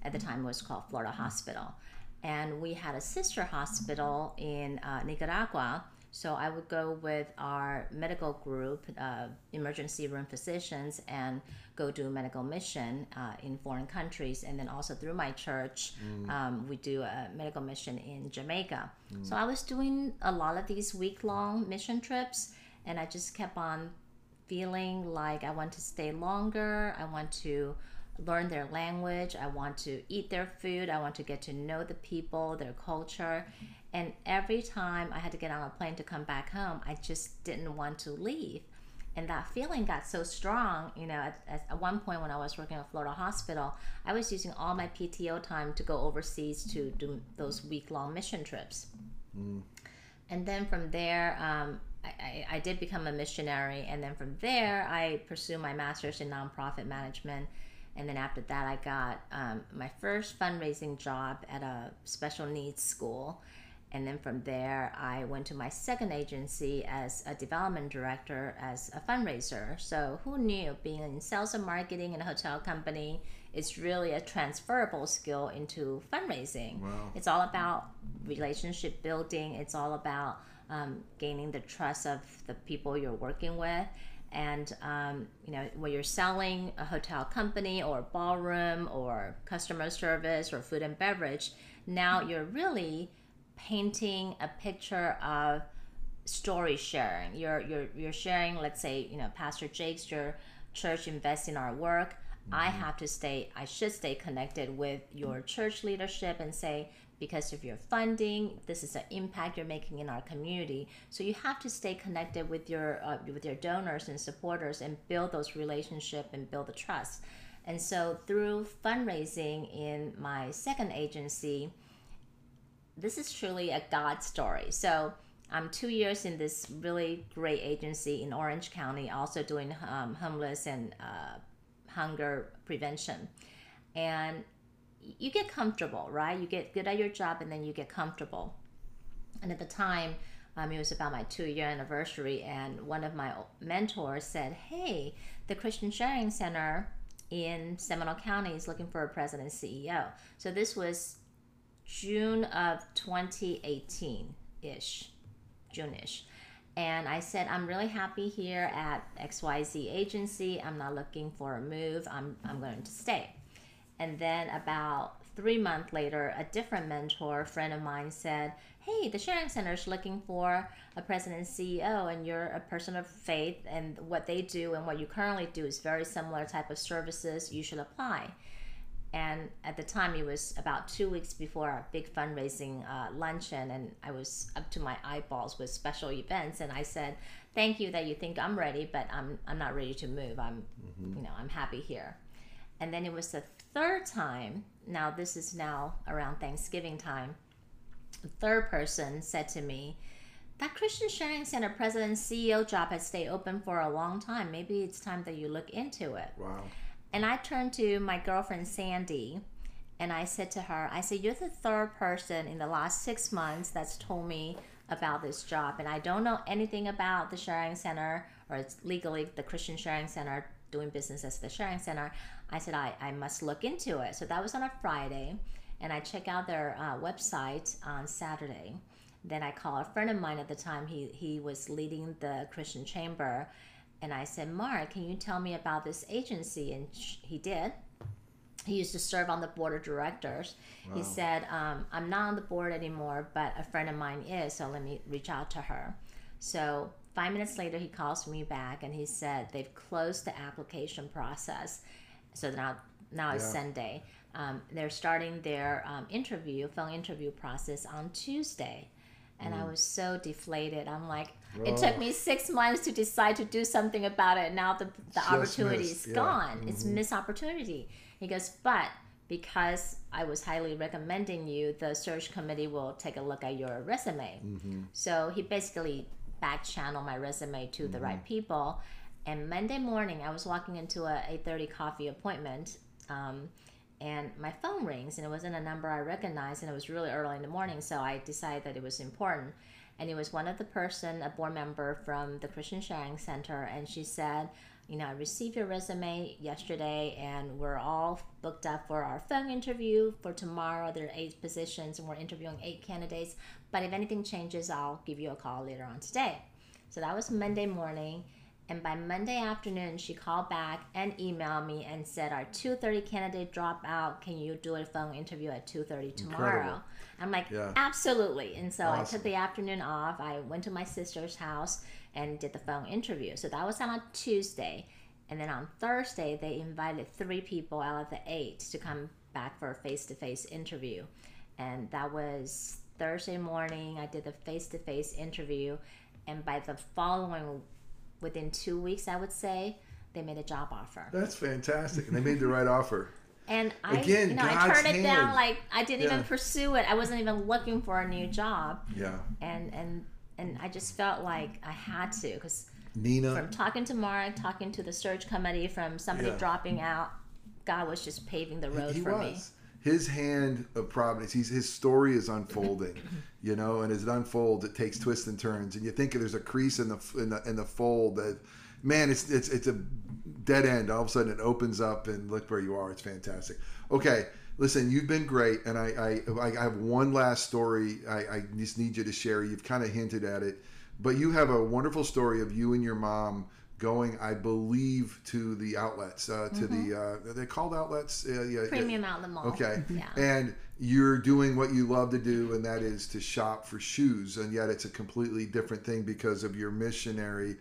At the time, it was called Florida Hospital, and we had a sister hospital in uh, Nicaragua. So I would go with our medical group, uh, emergency room physicians, and go do a medical mission uh, in foreign countries, and then also through my church, um, we do a medical mission in Jamaica. So I was doing a lot of these week-long mission trips, and I just kept on feeling like I want to stay longer. I want to learn their language. I want to eat their food. I want to get to know the people, their culture. And every time I had to get on a plane to come back home, I just didn't want to leave. And that feeling got so strong, you know, at, at, one point when I was working at Florida Hospital, I was using all my PTO time to go overseas to do those week long mission trips. And then from there, um, I, I, I did become a missionary. And then from there, I pursued my master's in nonprofit management. And then after that, I got um, my first fundraising job at a special needs school. And then from there, I went to my second agency as a development director as a fundraiser. So, who knew being in sales and marketing in a hotel company is really a transferable skill into fundraising? Wow. It's all about relationship building, it's all about um, gaining the trust of the people you're working with. And um, you know, when you're selling a hotel company or ballroom or customer service or food and beverage, now you're really painting a picture of story sharing. You're you're you're sharing, let's say, you know, Pastor Jake's your church invests in our work. I have to stay I should stay connected with your church leadership and say because of your funding, this is an impact you're making in our community. So you have to stay connected with your uh, with your donors and supporters and build those relationships and build the trust. And so through fundraising in my second agency, this is truly a God story. So I'm two years in this really great agency in Orange County, also doing um, homeless and uh, hunger prevention. And you get comfortable, right? You get good at your job and then you get comfortable. And at the time, um, it was about my two year anniversary, and one of my mentors said, Hey, the Christian Sharing Center in Seminole County is looking for a president CEO. So this was June of 2018 ish, June ish. And I said, I'm really happy here at XYZ agency. I'm not looking for a move. I'm, I'm going to stay. And then about three months later, a different mentor, friend of mine, said, Hey, the Sharing Center is looking for a president and CEO, and you're a person of faith, and what they do and what you currently do is very similar type of services. You should apply. And at the time, it was about two weeks before our big fundraising uh, luncheon, and I was up to my eyeballs with special events. And I said, "Thank you that you think I'm ready, but I'm I'm not ready to move. I'm, you know, I'm happy here." And then it was the third time. Now this is now around Thanksgiving time. The third person said to me, "That Christian Sharing Center president CEO job has stayed open for a long time. Maybe it's time that you look into it." Wow. And I turned to my girlfriend Sandy and I said to her, I said, You're the third person in the last six months that's told me about this job. And I don't know anything about the Sharing Center or it's legally the Christian Sharing Center doing business as the Sharing Center. I said, I, I must look into it. So that was on a Friday. And I check out their uh, website on Saturday. Then I call a friend of mine at the time. He, he was leading the Christian Chamber and I said, Mark, can you tell me about this agency? And he did. He used to serve on the board of directors. He said, um, I'm not on the board anymore, but a friend of mine is, so let me reach out to her. So five minutes later, he calls me back and he said they've closed the application process. So now, now it's Sunday. Um, they're starting their um, interview, phone interview process on Tuesday. And I was so deflated. I'm like, it took me six months to decide to do something about it. Now the, the opportunity is yeah. gone. It's mm-hmm. missed opportunity. He goes, but because I was highly recommending you, the search committee will take a look at your resume. Mm-hmm. So he basically back channel my resume to the right mm-hmm. people. And Monday morning, I was walking into a 8:30 coffee appointment, um, and my phone rings, and it wasn't a number I recognized, and it was really early in the morning. So I decided that it was important, and it was one of the person, a board member from the Christian Sharing Center, and she said, you know, I received your resume yesterday, and we're all booked up for our phone interview for tomorrow. There are eight positions, and we're interviewing eight candidates. But if anything changes, I'll give you a call later on today. So that was Monday morning. And by Monday afternoon, she called back and emailed me and said, "Our 2:30 candidate dropped out. Can you do a phone interview at 2:30 tomorrow?" Incredible. I'm like, Yeah. "Absolutely!" And so I took the afternoon off. I went to my sister's house and did the phone interview. So that was on a Tuesday, and then on Thursday they invited three people out of the eight to come back for a face-to-face interview, and that was Thursday morning. I did the face-to-face interview, and by the following within two weeks, I would say, they made a job offer. That's fantastic. And they made the right offer. [laughs] And I, Again, you know, I God's turned it down like I didn't Yeah. even pursue it. I wasn't even looking for a new job, Yeah. and and and I just felt like I had to because Nina. from talking to Mark, talking to the search committee, from somebody Yeah. dropping out, God was just paving the road he for was. His hand of providence. He's his story is unfolding, you know, and as it unfolds, it takes twists and turns, and you think there's a crease in the in the, in the fold that, man, it's it's it's a dead end. All of a sudden, it opens up, and look where you are. It's fantastic. Okay, listen, you've been great, and I I, I have one last story. I, I just need you to share. You've kind of hinted at it, but you have a wonderful story of you and your mom going, I believe, to the outlets, uh, to the uh, they called outlets? Uh, yeah, Premium outlet mall. Okay. Yeah. And you're doing what you love to do, and that is to shop for shoes. And yet it's a completely different thing because of your missionary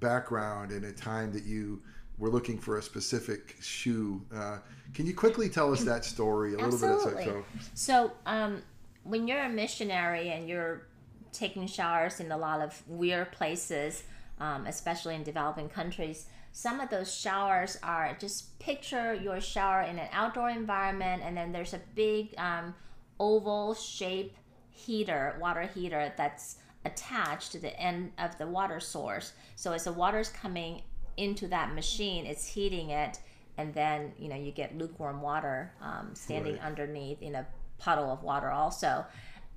background and a time that you were looking for a specific shoe. Uh, can you quickly tell us that story? A little Absolutely. bit of So, um, when you're a missionary and you're taking showers in a lot of weird places, um, especially in developing countries, some of those showers are just picture your shower in an outdoor environment, and then there's a big um, oval shape heater, water heater that's attached to the end of the water source. So as the water's coming into that machine, it's heating it, and then you know you get lukewarm water um, standing Right. underneath in a puddle of water also.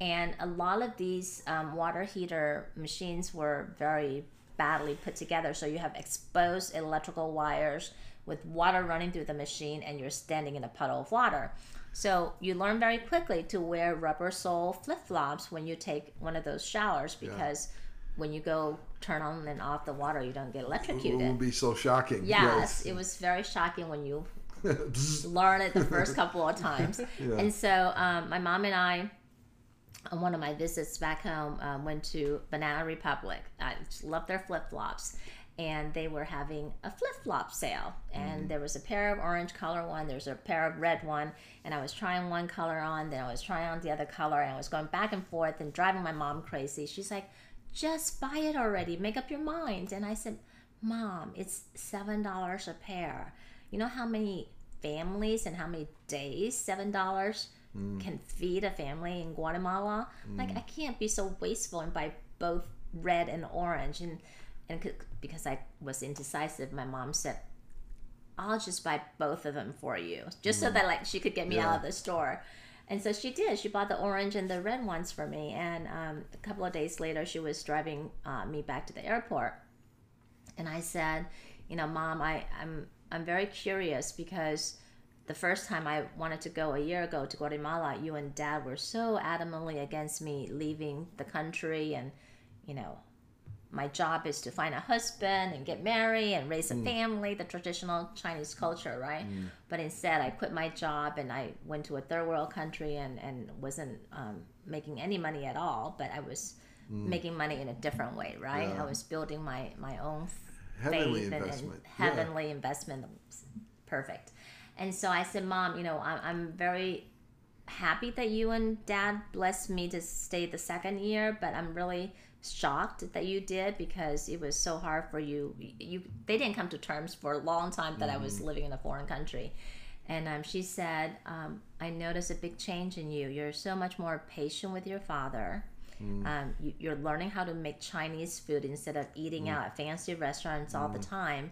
And a lot of these um, water heater machines were very badly put together. So you have exposed electrical wires with water running through the machine, and you're standing in a puddle of water. So you learn very quickly to wear rubber sole flip flops when you take one of those showers because when you go turn on and off the water, you don't get electrocuted. It will be so shocking. Yes, it was very shocking when you Yes. [laughs] learn it the first couple of times. [laughs] And so um, my mom and I, on one of my visits back home, um, went to Banana Republic. I love their flip flops. And they were having a flip flop sale. And mm-hmm. there was a pair of orange color one, There's a pair of red one. And I was trying one color on, then I was trying on the other color. And I was going back and forth and driving my mom crazy. She's like, just buy it already, make up your mind. And I said, Mom, it's $7 a pair. You know how many families and how many days $7 mm. can feed a family in Guatemala. Mm. Like I can't be so wasteful and buy both red and orange. And and because I was indecisive, my mom said, "I'll just buy both of them for you, just mm. so that like she could get me yeah. out of the store." And so she did. She bought the orange and the red ones for me. And um, a couple of days later, she was driving uh, me back to the airport, and I said, "You know, mom, I, I'm I'm very curious because." The first time I wanted to go a year ago to Guatemala, you and dad were so adamantly against me leaving the country and you know, my job is to find a husband and get married and raise a mm. family, the traditional Chinese culture, right? Mm. But instead, I quit my job and I went to a third world country and, and wasn't um, making any money at all, but I was mm. making money in a different way, right? Yeah. I was building my, my own Heavenly faith and, and investment. Yeah. heavenly investment. Perfect. And so I said, Mom, you know, I'm, I'm very happy that you and dad blessed me to stay the second year, but I'm really shocked that you did because it was so hard for you. You they didn't come to terms for a long time that I was living in a foreign country. And um, she said, um, I noticed a big change in you. You're so much more patient with your father. Um, you, you're learning how to make Chinese food instead of eating out at fancy restaurants all the time.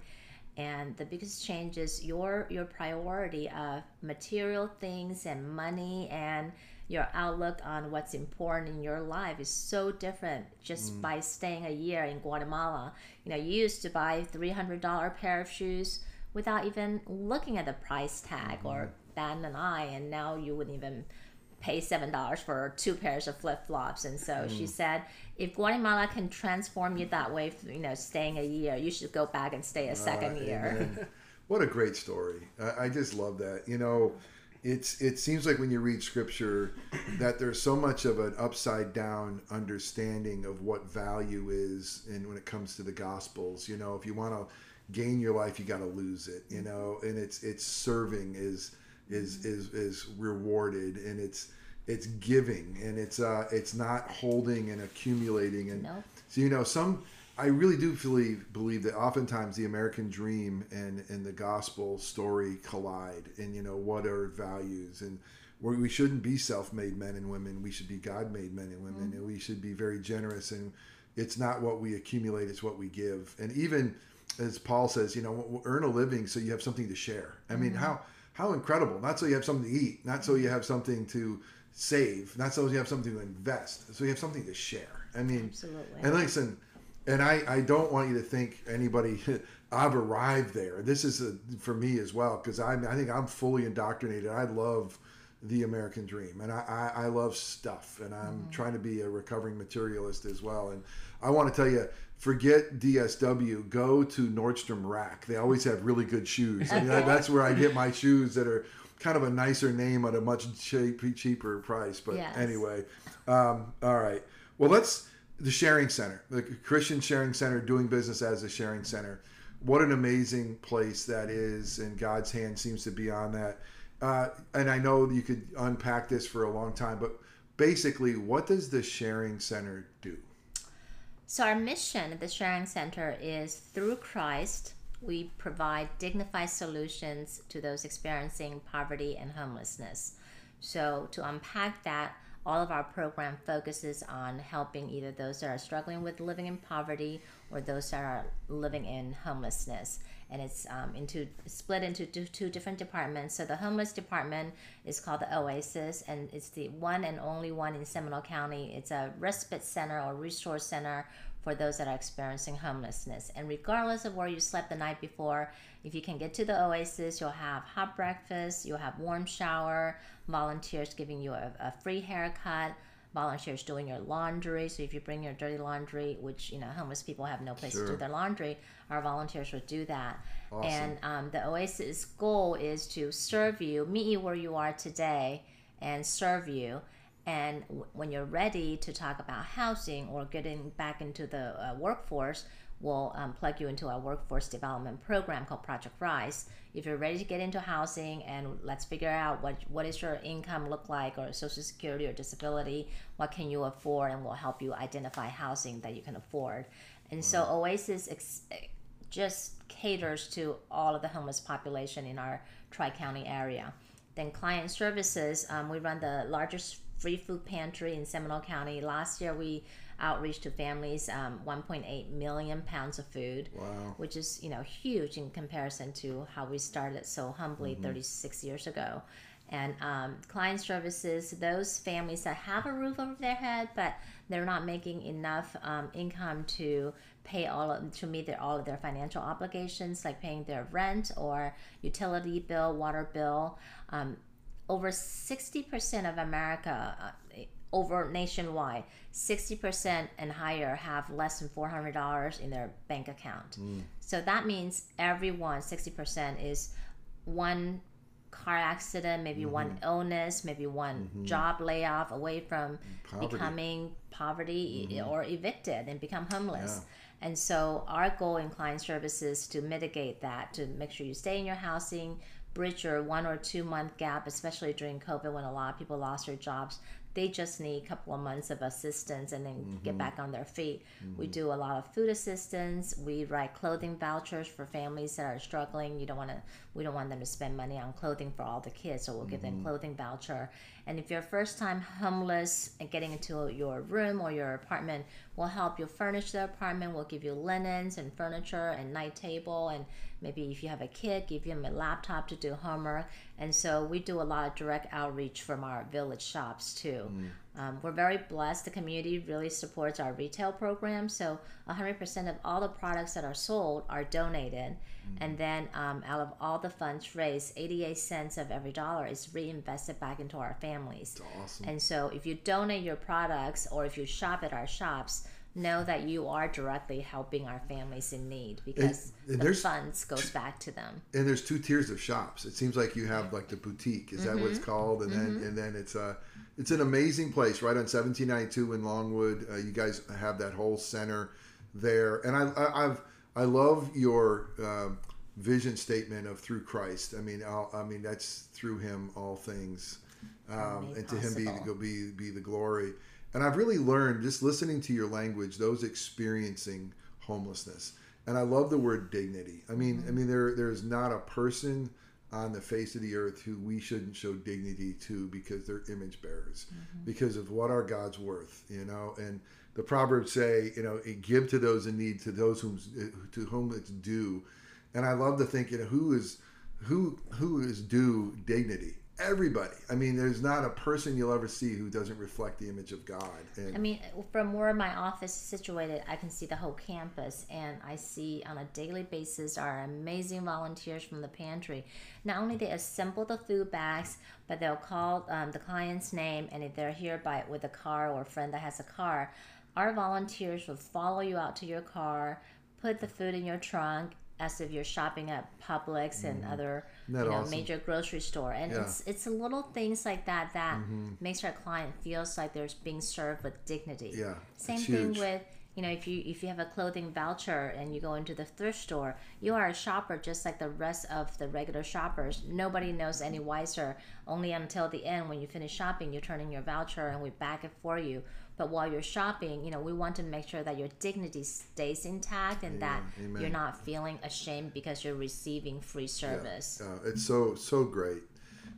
And the biggest change is your your priority of material things and money and your outlook on what's important in your life is so different just mm. by staying a year in Guatemala. You know, you used to buy three hundred dollar pair of shoes without even looking at the price tag or batting an eye, and now you wouldn't even pay seven dollars for two pairs of flip flops. And so she said, if Guatemala can transform you that way, you know, staying a year, you should go back and stay a second Uh, year. [laughs] [laughs] what a great story. I, I just love that. You know, it's it seems like when you read scripture that there's so much of an upside down understanding of what value is and when it comes to the gospels. You know, if you want to gain your life, you got to lose it. You know, and it's it's serving is is is is rewarded and it's it's giving and it's uh it's not holding and accumulating and so you know some I really do believe believe that oftentimes the American dream and and the gospel story collide and you know what are values and where we shouldn't be self-made men and women we should be God-made men and women and we should be very generous and it's not what we accumulate it's what we give and even as Paul says you know earn a living so you have something to share. I mean how how incredible not so you have something to eat not so you have something to save not so you have something to invest so you have something to share I mean Absolutely. and listen, and I, I don't want you to think anybody [laughs] I've arrived there. This is a, for me as well because I I think I'm fully indoctrinated. I love the American dream and I, I, I love stuff and I'm mm-hmm. trying to be a recovering materialist as well. And I want to tell you, forget DSW, go to Nordstrom Rack. They always have really good shoes. I mean, that- that's where I get my [laughs] shoes that are kind of a nicer name at a much cheap, cheaper price. But Yes. anyway, um, all right. Well, let's the sharing center, the Christian Sharing Center, doing business as a sharing center. What an amazing place that is, and God's hand seems to be on that. Uh, and I know you could unpack this for a long time, but basically, what does the sharing center do? So, our mission at the Sharing Center is through Christ, we provide dignified solutions to those experiencing poverty and homelessness. So, to unpack that, all of our program focuses on helping either those that are struggling with living in poverty or those that are living in homelessness. And it's um, into split into two, two different departments. So the homeless department is called the Oasis, and it's the one and only one in Seminole County. It's a respite center or resource center for those that are experiencing homelessness. And regardless of where you slept the night before, if you can get to the Oasis, you'll have hot breakfast, you'll have warm shower, volunteers giving you a, a free haircut, volunteers doing your laundry. So if you bring your dirty laundry, which you know homeless people have no place to do their laundry, our volunteers would do that. Awesome. And um, the Oasis goal is to serve you, meet you where you are today, and serve you. And w- when you're ready to talk about housing or getting back into the uh, workforce, we'll um, plug you into our workforce development program called Project Rise. If you're ready to get into housing and let's figure out what what is your income look like or social security or disability, what can you afford, and we'll help you identify housing that you can afford. And so Oasis ex- just caters to all of the homeless population in our Tri County area. Then client services, um, we run the largest free food pantry in Seminole County. Last year we outreached to families um, 1.8 million pounds of food, Wow. which is you know huge in comparison to how we started so humbly 36 years ago. And um, client services, those families that have a roof over their head, but they're not making enough um, income to pay all of, to meet their all of their financial obligations, like paying their rent or utility bill, water bill. Um, over 60% of America, uh, over nationwide, 60% and higher have less than $400 in their bank account. Mm. So that means everyone, 60% is one car accident, maybe one mm-hmm. illness, maybe one mm-hmm. job layoff away from Poverty. becoming poverty mm-hmm. or evicted and become homeless. And so our goal in client services to mitigate that, to make sure you stay in your housing, bridge your one or two month gap, especially during COVID when a lot of people lost their jobs. They just need a couple of months of assistance and then Mm-hmm. get back on their feet. We do a lot of food assistance. We write clothing vouchers for families that are struggling. You don't want to. We don't want them to spend money on clothing for all the kids, so we'll give Mm-hmm. them clothing voucher. And if you're first time homeless and getting into your room or your apartment, we'll help you furnish the apartment. We'll give you linens and furniture and night table and maybe if you have a kid, give them a laptop to do homework. And so we do a lot of direct outreach from our village shops too. Um, we're very blessed. The community really supports our retail program. So 100% of all the products that are sold are donated. And then um, out of all the funds raised, 88 cents of every dollar is reinvested back into our families. That's Awesome. And so if you donate your products or if you shop at our shops, know that you are directly helping our families in need because and the funds goes back to them. and there's two tiers of shops. It seems like you have like the boutique. Is that what it's Mm-hmm. called? And then and then it's a it's an amazing place right on 1792 in Longwood. Uh, you guys have that whole center there, and I, I I've I love your um vision statement of through Christ. I mean, i I mean that's through Him all things, um, and to Him be the be be the glory. And I've really learned just listening to your language, those experiencing homelessness. And I love the word dignity. I mean, I mean, there there's not a person on the face of the earth who we shouldn't show dignity to because they're image bearers, mm-hmm. because of what our God's worth, you know. And the proverbs say, you know, eh, give to those in need, to those whom eh, to whom it's due. And I love to think, you know, who is who who is due dignity. Everybody. I mean, there's not a person you'll ever see who doesn't reflect the image of God. And I mean, from where my office is situated, I can see the whole campus, and I see on a daily basis our amazing volunteers from the pantry. Not only they assemble the food bags, but they'll call um, the client's name, and if they're here by with a car or a friend that has a car, our volunteers will follow you out to your car, put the food in your trunk. As if you're shopping at Publix and other, you know, awesome? major grocery store, and Yeah. it's it's little things like that that makes our client feels like they're being served with dignity. Yeah, Same thing with you know if you if you have a clothing voucher and you go into the thrift store, you are a shopper just like the rest of the regular shoppers. Nobody knows any wiser. Only until the end when you finish shopping, you turn in your voucher and we back it for you. But while you're shopping, you know we want to make sure that your dignity stays intact and that amen. you're not feeling ashamed because you're receiving free service. Uh, it's so so great,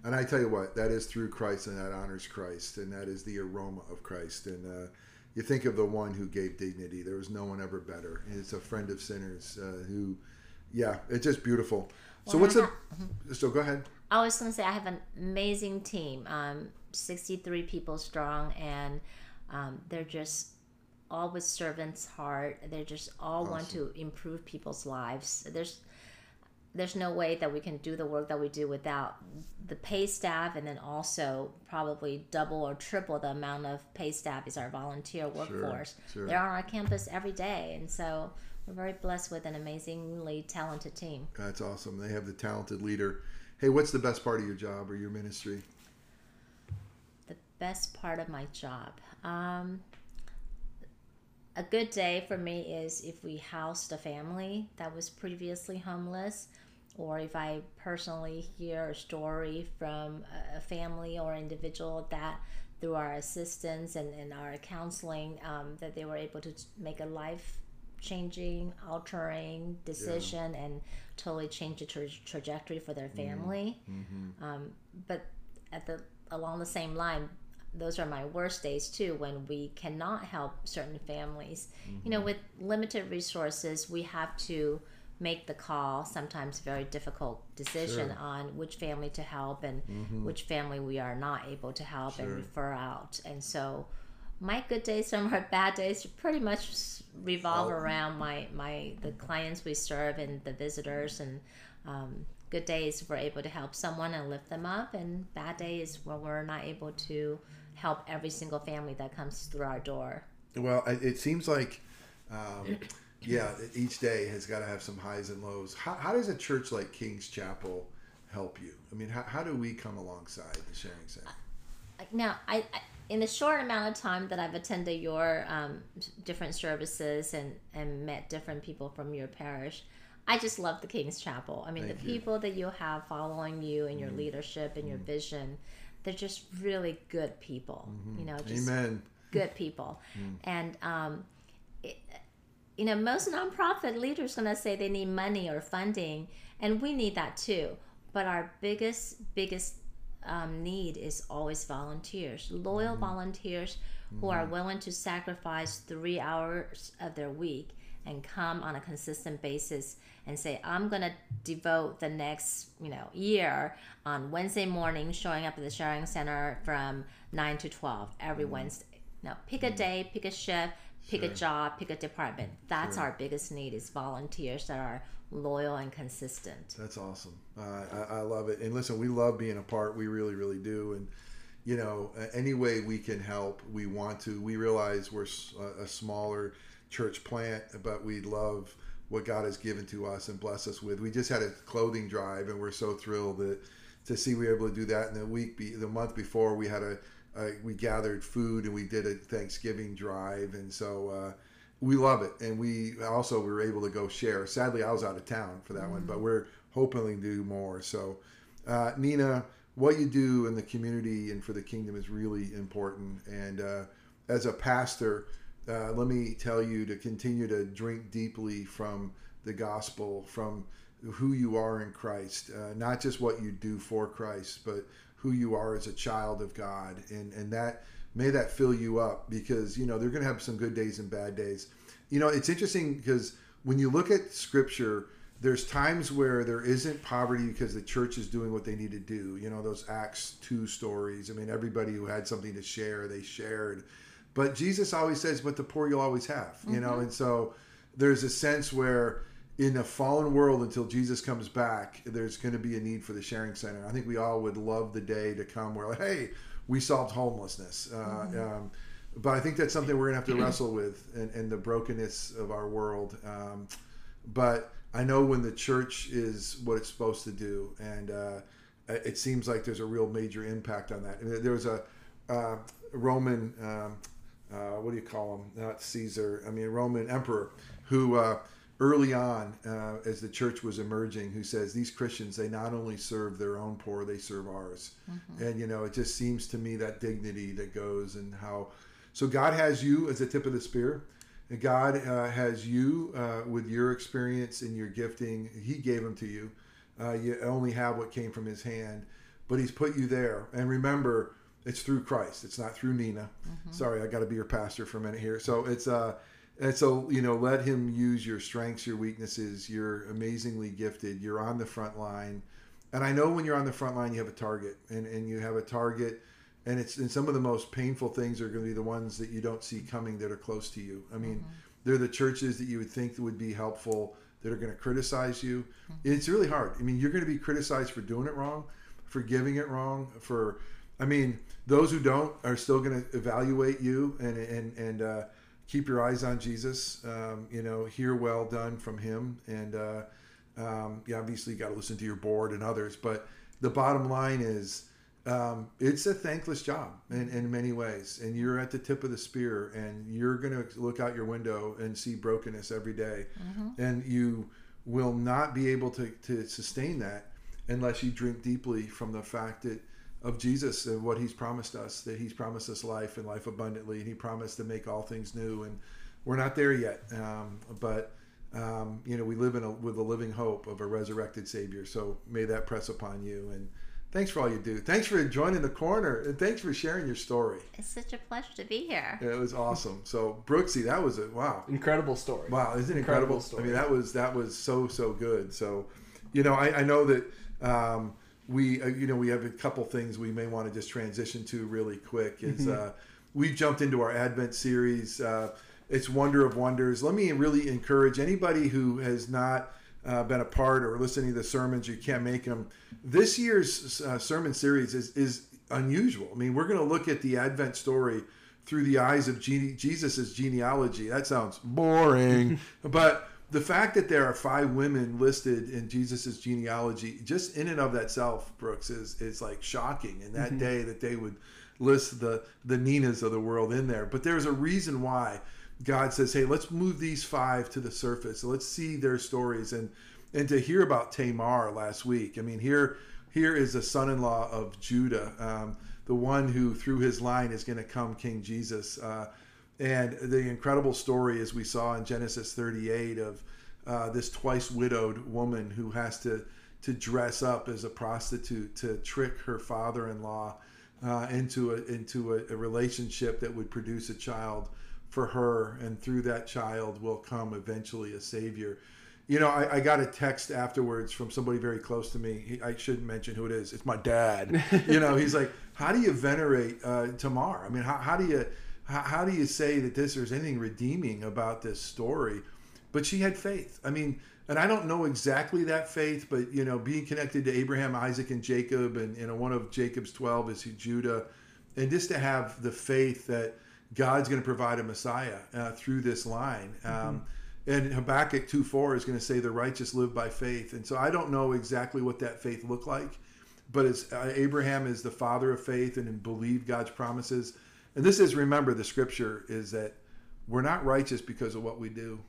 and I tell you what, that is through Christ, and that honors Christ, and that is the aroma of Christ. And uh, you think of the one who gave dignity. There was no one ever better. And it's a friend of sinners uh, who, yeah, it's just beautiful. So what's the? So go ahead. I was going to say I have an amazing team, um, 63 people strong, and um, they're just all with servants' heart. They just all want to improve people's lives. There's there's no way that we can do the work that we do without the pay staff, and then also probably double or triple the amount of pay staff is our volunteer workforce. sure. They're on our campus every day, and so we're very blessed with an amazingly talented team. That's awesome. They have the talented leader. Hey, what's the best part of your job or your ministry? the best part of my job. Um, a good day for me is if we housed a family that was previously homeless, or if I personally hear a story from a- family or individual that through our assistance and, and our counseling um, that they were able to make a life changing altering decision and totally change the tra- trajectory for their family. Um, but at the along the same line those are my worst days too when we cannot help certain families. You know mm-hmm. with limited resources we have to make the call sometimes very difficult decision Sure. on which family to help and mm-hmm. which family we are not able to help and refer out. And so my good days and my bad days pretty much revolve Oh. around my my the mm-hmm. clients we serve and the visitors and um, good days we're able to help someone and lift them up and bad days when we're not able to help every single family that comes through our door Well, it seems like, um, [clears throat] yeah, each day has got to have some highs and lows. How, how does a church like King's Chapel help you? I mean, how, how do we come alongside the Sharing Center? now I, I in the short amount of time that I've attended your um, different services and and met different people from your parish, I just love the King's Chapel. I mean, Thank the you. people that you have following you and your leadership and your vision, they're just really good people. You know, just Amen. good people. And, um, it, you know, most nonprofit leaders going to say they need money or funding, and we need that too. But our biggest, biggest um, need is always volunteers, loyal volunteers who are willing to sacrifice three hours of their week and come on a consistent basis and say, I'm going to devote the next, you know, year on Wednesday morning showing up at the sharing center from 9 to 12 every Wednesday. Now, pick a day, pick a shift, pick a job, pick a department. That's Sure. our biggest need is volunteers that are loyal and consistent. That's awesome. Uh, I, I love it. And listen, we love being a part. We really, really do. And you know, any way we can help, we want to. We realize we're a smaller church plant, but we love what God has given to us and blessed us with. We just had a clothing drive, and we're so thrilled that to see we were able to do that. And the week, be, the month before, we had a, a we gathered food and we did a Thanksgiving drive, and so. Uh, we love it, and we also were able to go share. Sadly, I was out of town for that one, but we're hoping to do more. So, uh, Nina, what you do in the community and for the kingdom is really important. And uh, as a pastor, uh, let me tell you to continue to drink deeply from the gospel, from who you are in Christ, uh, not just what you do for Christ, but who you are as a child of God, and and that may that fill you up because you know they're going to have some good days and bad days. You know, it's interesting because when you look at Scripture, there's times where there isn't poverty because the church is doing what they need to do. You know, those Acts two stories. I mean, everybody who had something to share, they shared. But Jesus always says, "But the poor you'll always have." You know, and so there's a sense where in a fallen world until Jesus comes back, there's going to be a need for the sharing center. I think we all would love the day to come where, like, hey, we solved homelessness. Uh, um, but I think that's something we're going to have to [clears throat] wrestle with and, and the brokenness of our world. Um, but I know when the church is what it's supposed to do, and uh, it seems like there's a real major impact on that. And there was a uh, Roman, um, uh, what do you call him? Not Caesar. I mean, Roman emperor who uh, early on, uh, as the church was emerging, who says these Christians they not only serve their own poor, they serve ours. And you know, it just seems to me that dignity that goes and how. So God has you as the tip of the spear. And God uh, has you uh, with your experience and your gifting. He gave them to you. Uh, you only have what came from His hand, but He's put you there. And remember, it's through Christ. It's not through Nina. Mm-hmm. Sorry, I got to be your pastor for a minute here. So it's uh, and so you know, let Him use your strengths, your weaknesses. You're amazingly gifted. You're on the front line, and I know when you're on the front line, you have a target, and and you have a target and it's and some of the most painful things are going to be the ones that you don't see coming that are close to you. I mean, mm-hmm. they're the churches that you would think would be helpful that are going to criticize you. Mm-hmm. It's really hard. I mean, you're going to be criticized for doing it wrong, for giving it wrong, for I mean, those who don't are still going to evaluate you and and and uh, keep your eyes on Jesus. Um, you know, hear well done from Him, and uh, um, you obviously got to listen to your board and others. But the bottom line is um, it's a thankless job in, in many ways and you're at the tip of the spear and you're going to look out your window and see brokenness every day. and you will not be able to, to sustain that unless you drink deeply from the fact that of jesus and what he's promised us that he's promised us life and life abundantly and he promised to make all things new and we're not there yet um, but um, you know we live in a with a living hope of a resurrected savior so may that press upon you and Thanks for all you do. Thanks for joining the corner, and thanks for sharing your story. It's such a pleasure to be here. It was awesome. So Brooksy, that was a wow, Incredible story. wow, isn't it Incredible incredible? story. I mean, that was that was so so good. So, you know, I, I know that um, we uh, you know we have a couple things we may want to just transition to really quick. Is uh, we jumped into our Advent series. Uh, it's Wonder of Wonders. Let me really encourage anybody who has not uh, been a part or listening to the sermons, you can't make them. This year's uh, sermon series is, is unusual. I mean, we're going to look at the Advent story through the eyes of gene- Jesus' genealogy. That sounds boring, [laughs] but the fact that there are five women listed in Jesus' genealogy, just in and of itself, Brooks, is, is like shocking. In that day, that they would list the the Ninas of the world in there. But there's a reason why God says, "Hey, let's move these five to the surface. Let's see their stories." And and to hear about Tamar last week, I mean, here here is a son-in-law of Judah. Um, the one who through his line is going to come King Jesus. Uh, and the incredible story, as we saw in Genesis 38, of uh, this twice widowed woman who has to to dress up as a prostitute to trick her father-in-law uh, into a into a, a, relationship that would produce a child for her, and through that child will come eventually a savior. You know, I, I got a text afterwards from somebody very close to me. He, I shouldn't mention who it is. It's my dad. [laughs] you know, he's like, "How do you venerate uh, Tamar? I mean, how, how do you how, how do you say that this there's anything redeeming about this story?" But she had faith. I mean, and I don't know exactly that faith, but you know, being connected to Abraham, Isaac, and Jacob, and you know, one of Jacob's twelve is Judah, and just to have the faith that God's going to provide a Messiah uh, through this line. Mm-hmm. Um, and Habakkuk 2 4 is going to say the righteous live by faith. And so I don't know exactly what that faith looked like, but it's, uh, Abraham is the father of faith and believed God's promises. And this is, remember, the scripture is that we're not righteous because of what we do.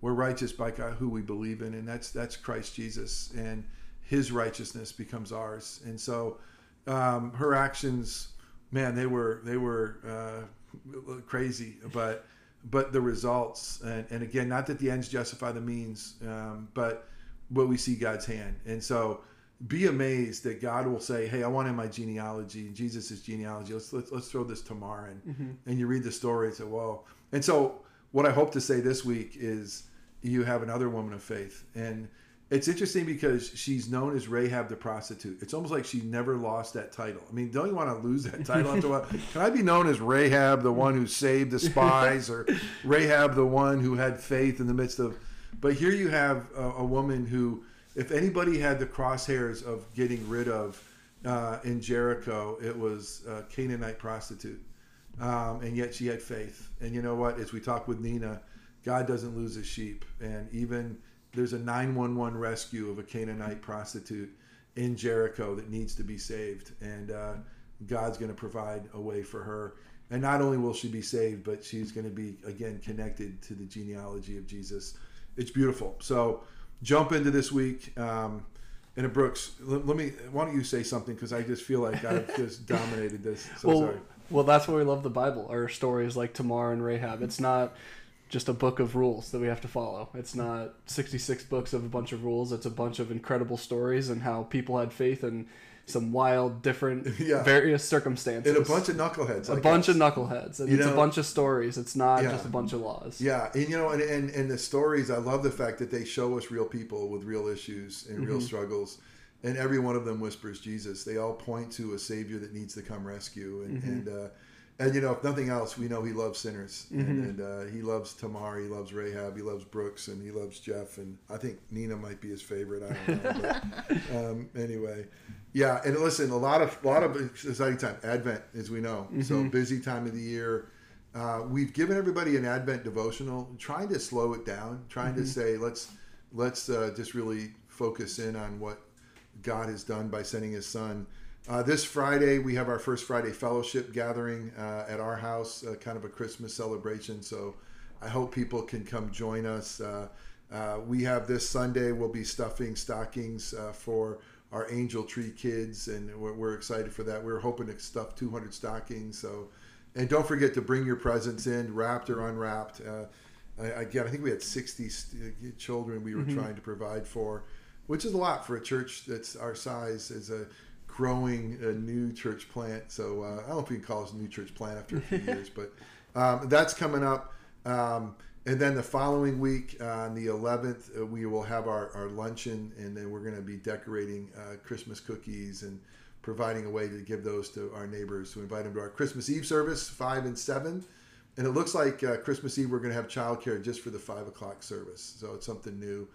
We're righteous by God, who we believe in, and that's that's Christ Jesus, and His righteousness becomes ours. And so, um, her actions, man, they were they were uh, crazy, but but the results, and, and again, not that the ends justify the means, um, but but we see God's hand, and so be amazed that God will say, "Hey, I want in my genealogy, and Jesus' genealogy. Let's let's, let's throw this Tamar." And, mm-hmm. and you read the story and say, "Whoa!" And so, what I hope to say this week is, you have another woman of faith, and it's interesting because she's known as Rahab the prostitute. It's almost like she never lost that title. I mean, don't you want to lose that title after a while? [laughs] Can I be known as Rahab, the one who saved the spies, or [laughs] Rahab, the one who had faith in the midst of? But here you have a, a woman who, if anybody had the crosshairs of getting rid of uh, in Jericho, it was a Canaanite prostitute, um, and yet she had faith. And you know what? As we talk with Nina, God doesn't lose his sheep, and even there's a 911 rescue of a Canaanite prostitute in Jericho that needs to be saved, and uh, God's going to provide a way for her. And not only will she be saved, but she's going to be again connected to the genealogy of Jesus. It's beautiful. So jump into this week. Um, and Brooks, let, let, me. Why don't you say something? Because I just feel like I've [laughs] just dominated this. So well, sorry. Well, that's why we love the Bible. Our stories like Tamar and Rahab. It's not just a book of rules that we have to follow. It's not 66 books of a bunch of rules. It's a bunch of incredible stories and how people had faith in some wild, different, [laughs] yeah. various circumstances. And a bunch of knuckleheads. A bunch of knuckleheads. And you it's know, a bunch of stories. It's not yeah. just a bunch of laws. Yeah. And, you know, and, and, and, the stories, I love the fact that they show us real people with real issues and real mm-hmm. struggles. And every one of them whispers Jesus. They all point to a Savior that needs to come rescue. And, mm-hmm. and uh, and you know, if nothing else, we know he loves sinners, mm-hmm. and, and uh, he loves Tamar, he loves Rahab, he loves Brooks, and he loves Jeff, and I think Nina might be his favorite. I don't know, but [laughs] um, anyway, yeah. And listen, a lot of a lot of exciting time. Advent, as we know, mm-hmm. so busy time of the year. Uh, we've given everybody an Advent devotional, trying to slow it down, trying mm-hmm. to say let's let's uh, just really focus in on what God has done by sending His Son. Uh, this Friday, we have our first Friday fellowship gathering uh, at our house, uh, kind of a Christmas celebration. So I hope people can come join us. Uh, uh, we have this Sunday, we'll be stuffing stockings uh, for our Angel Tree kids, and we're, we're, excited for that. We're hoping to stuff 200 stockings. So, and don't forget to bring your presents in, wrapped or unwrapped. again, I think we had 60 st- children we were mm-hmm. trying to provide for, which is a lot for a church that's our size. As a growing a new church plant. So uh, I don't know if we can call this a new church plant after a few [laughs] years, but um, that's coming up. Um, and then the following week, uh, on the 11th, uh, we will have our, our luncheon, and then we're going to be decorating uh, Christmas cookies and providing a way to give those to our neighbors. To invite them to our Christmas Eve service, 5 and 7. And it looks like uh, Christmas Eve, we're going to have childcare just for the 5 o'clock service. So it's something new.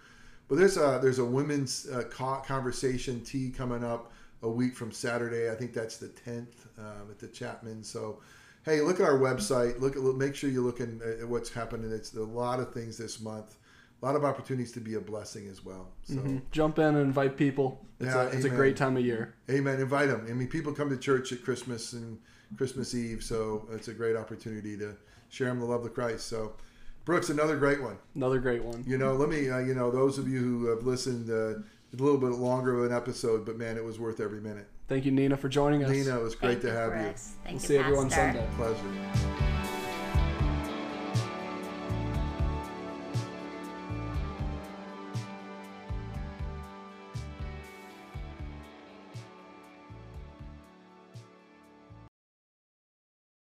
But there's a, there's a women's uh, conversation tea coming up a week from Saturday. I think that's the 10th um, at the Chapman. So, hey, look at our website. Look at make sure you're looking at what's happening. It's a lot of things this month. A lot of opportunities to be a blessing as well. So mm-hmm. jump in and invite people. It's, yeah, a, it's a great time of year. Amen. Invite them. I mean, people come to church at Christmas and Christmas Eve, so it's a great opportunity to share them the love of Christ. So. Brooks, another great one. Another great one. You know, let me, uh, you know, those of you who have listened, uh, a little bit longer of an episode, but man, it was worth every minute. Thank you, Nina, for joining us. Nina, it was great Thank to have you, have Brooks. Thank We'll you, see everyone Sunday. Pleasure.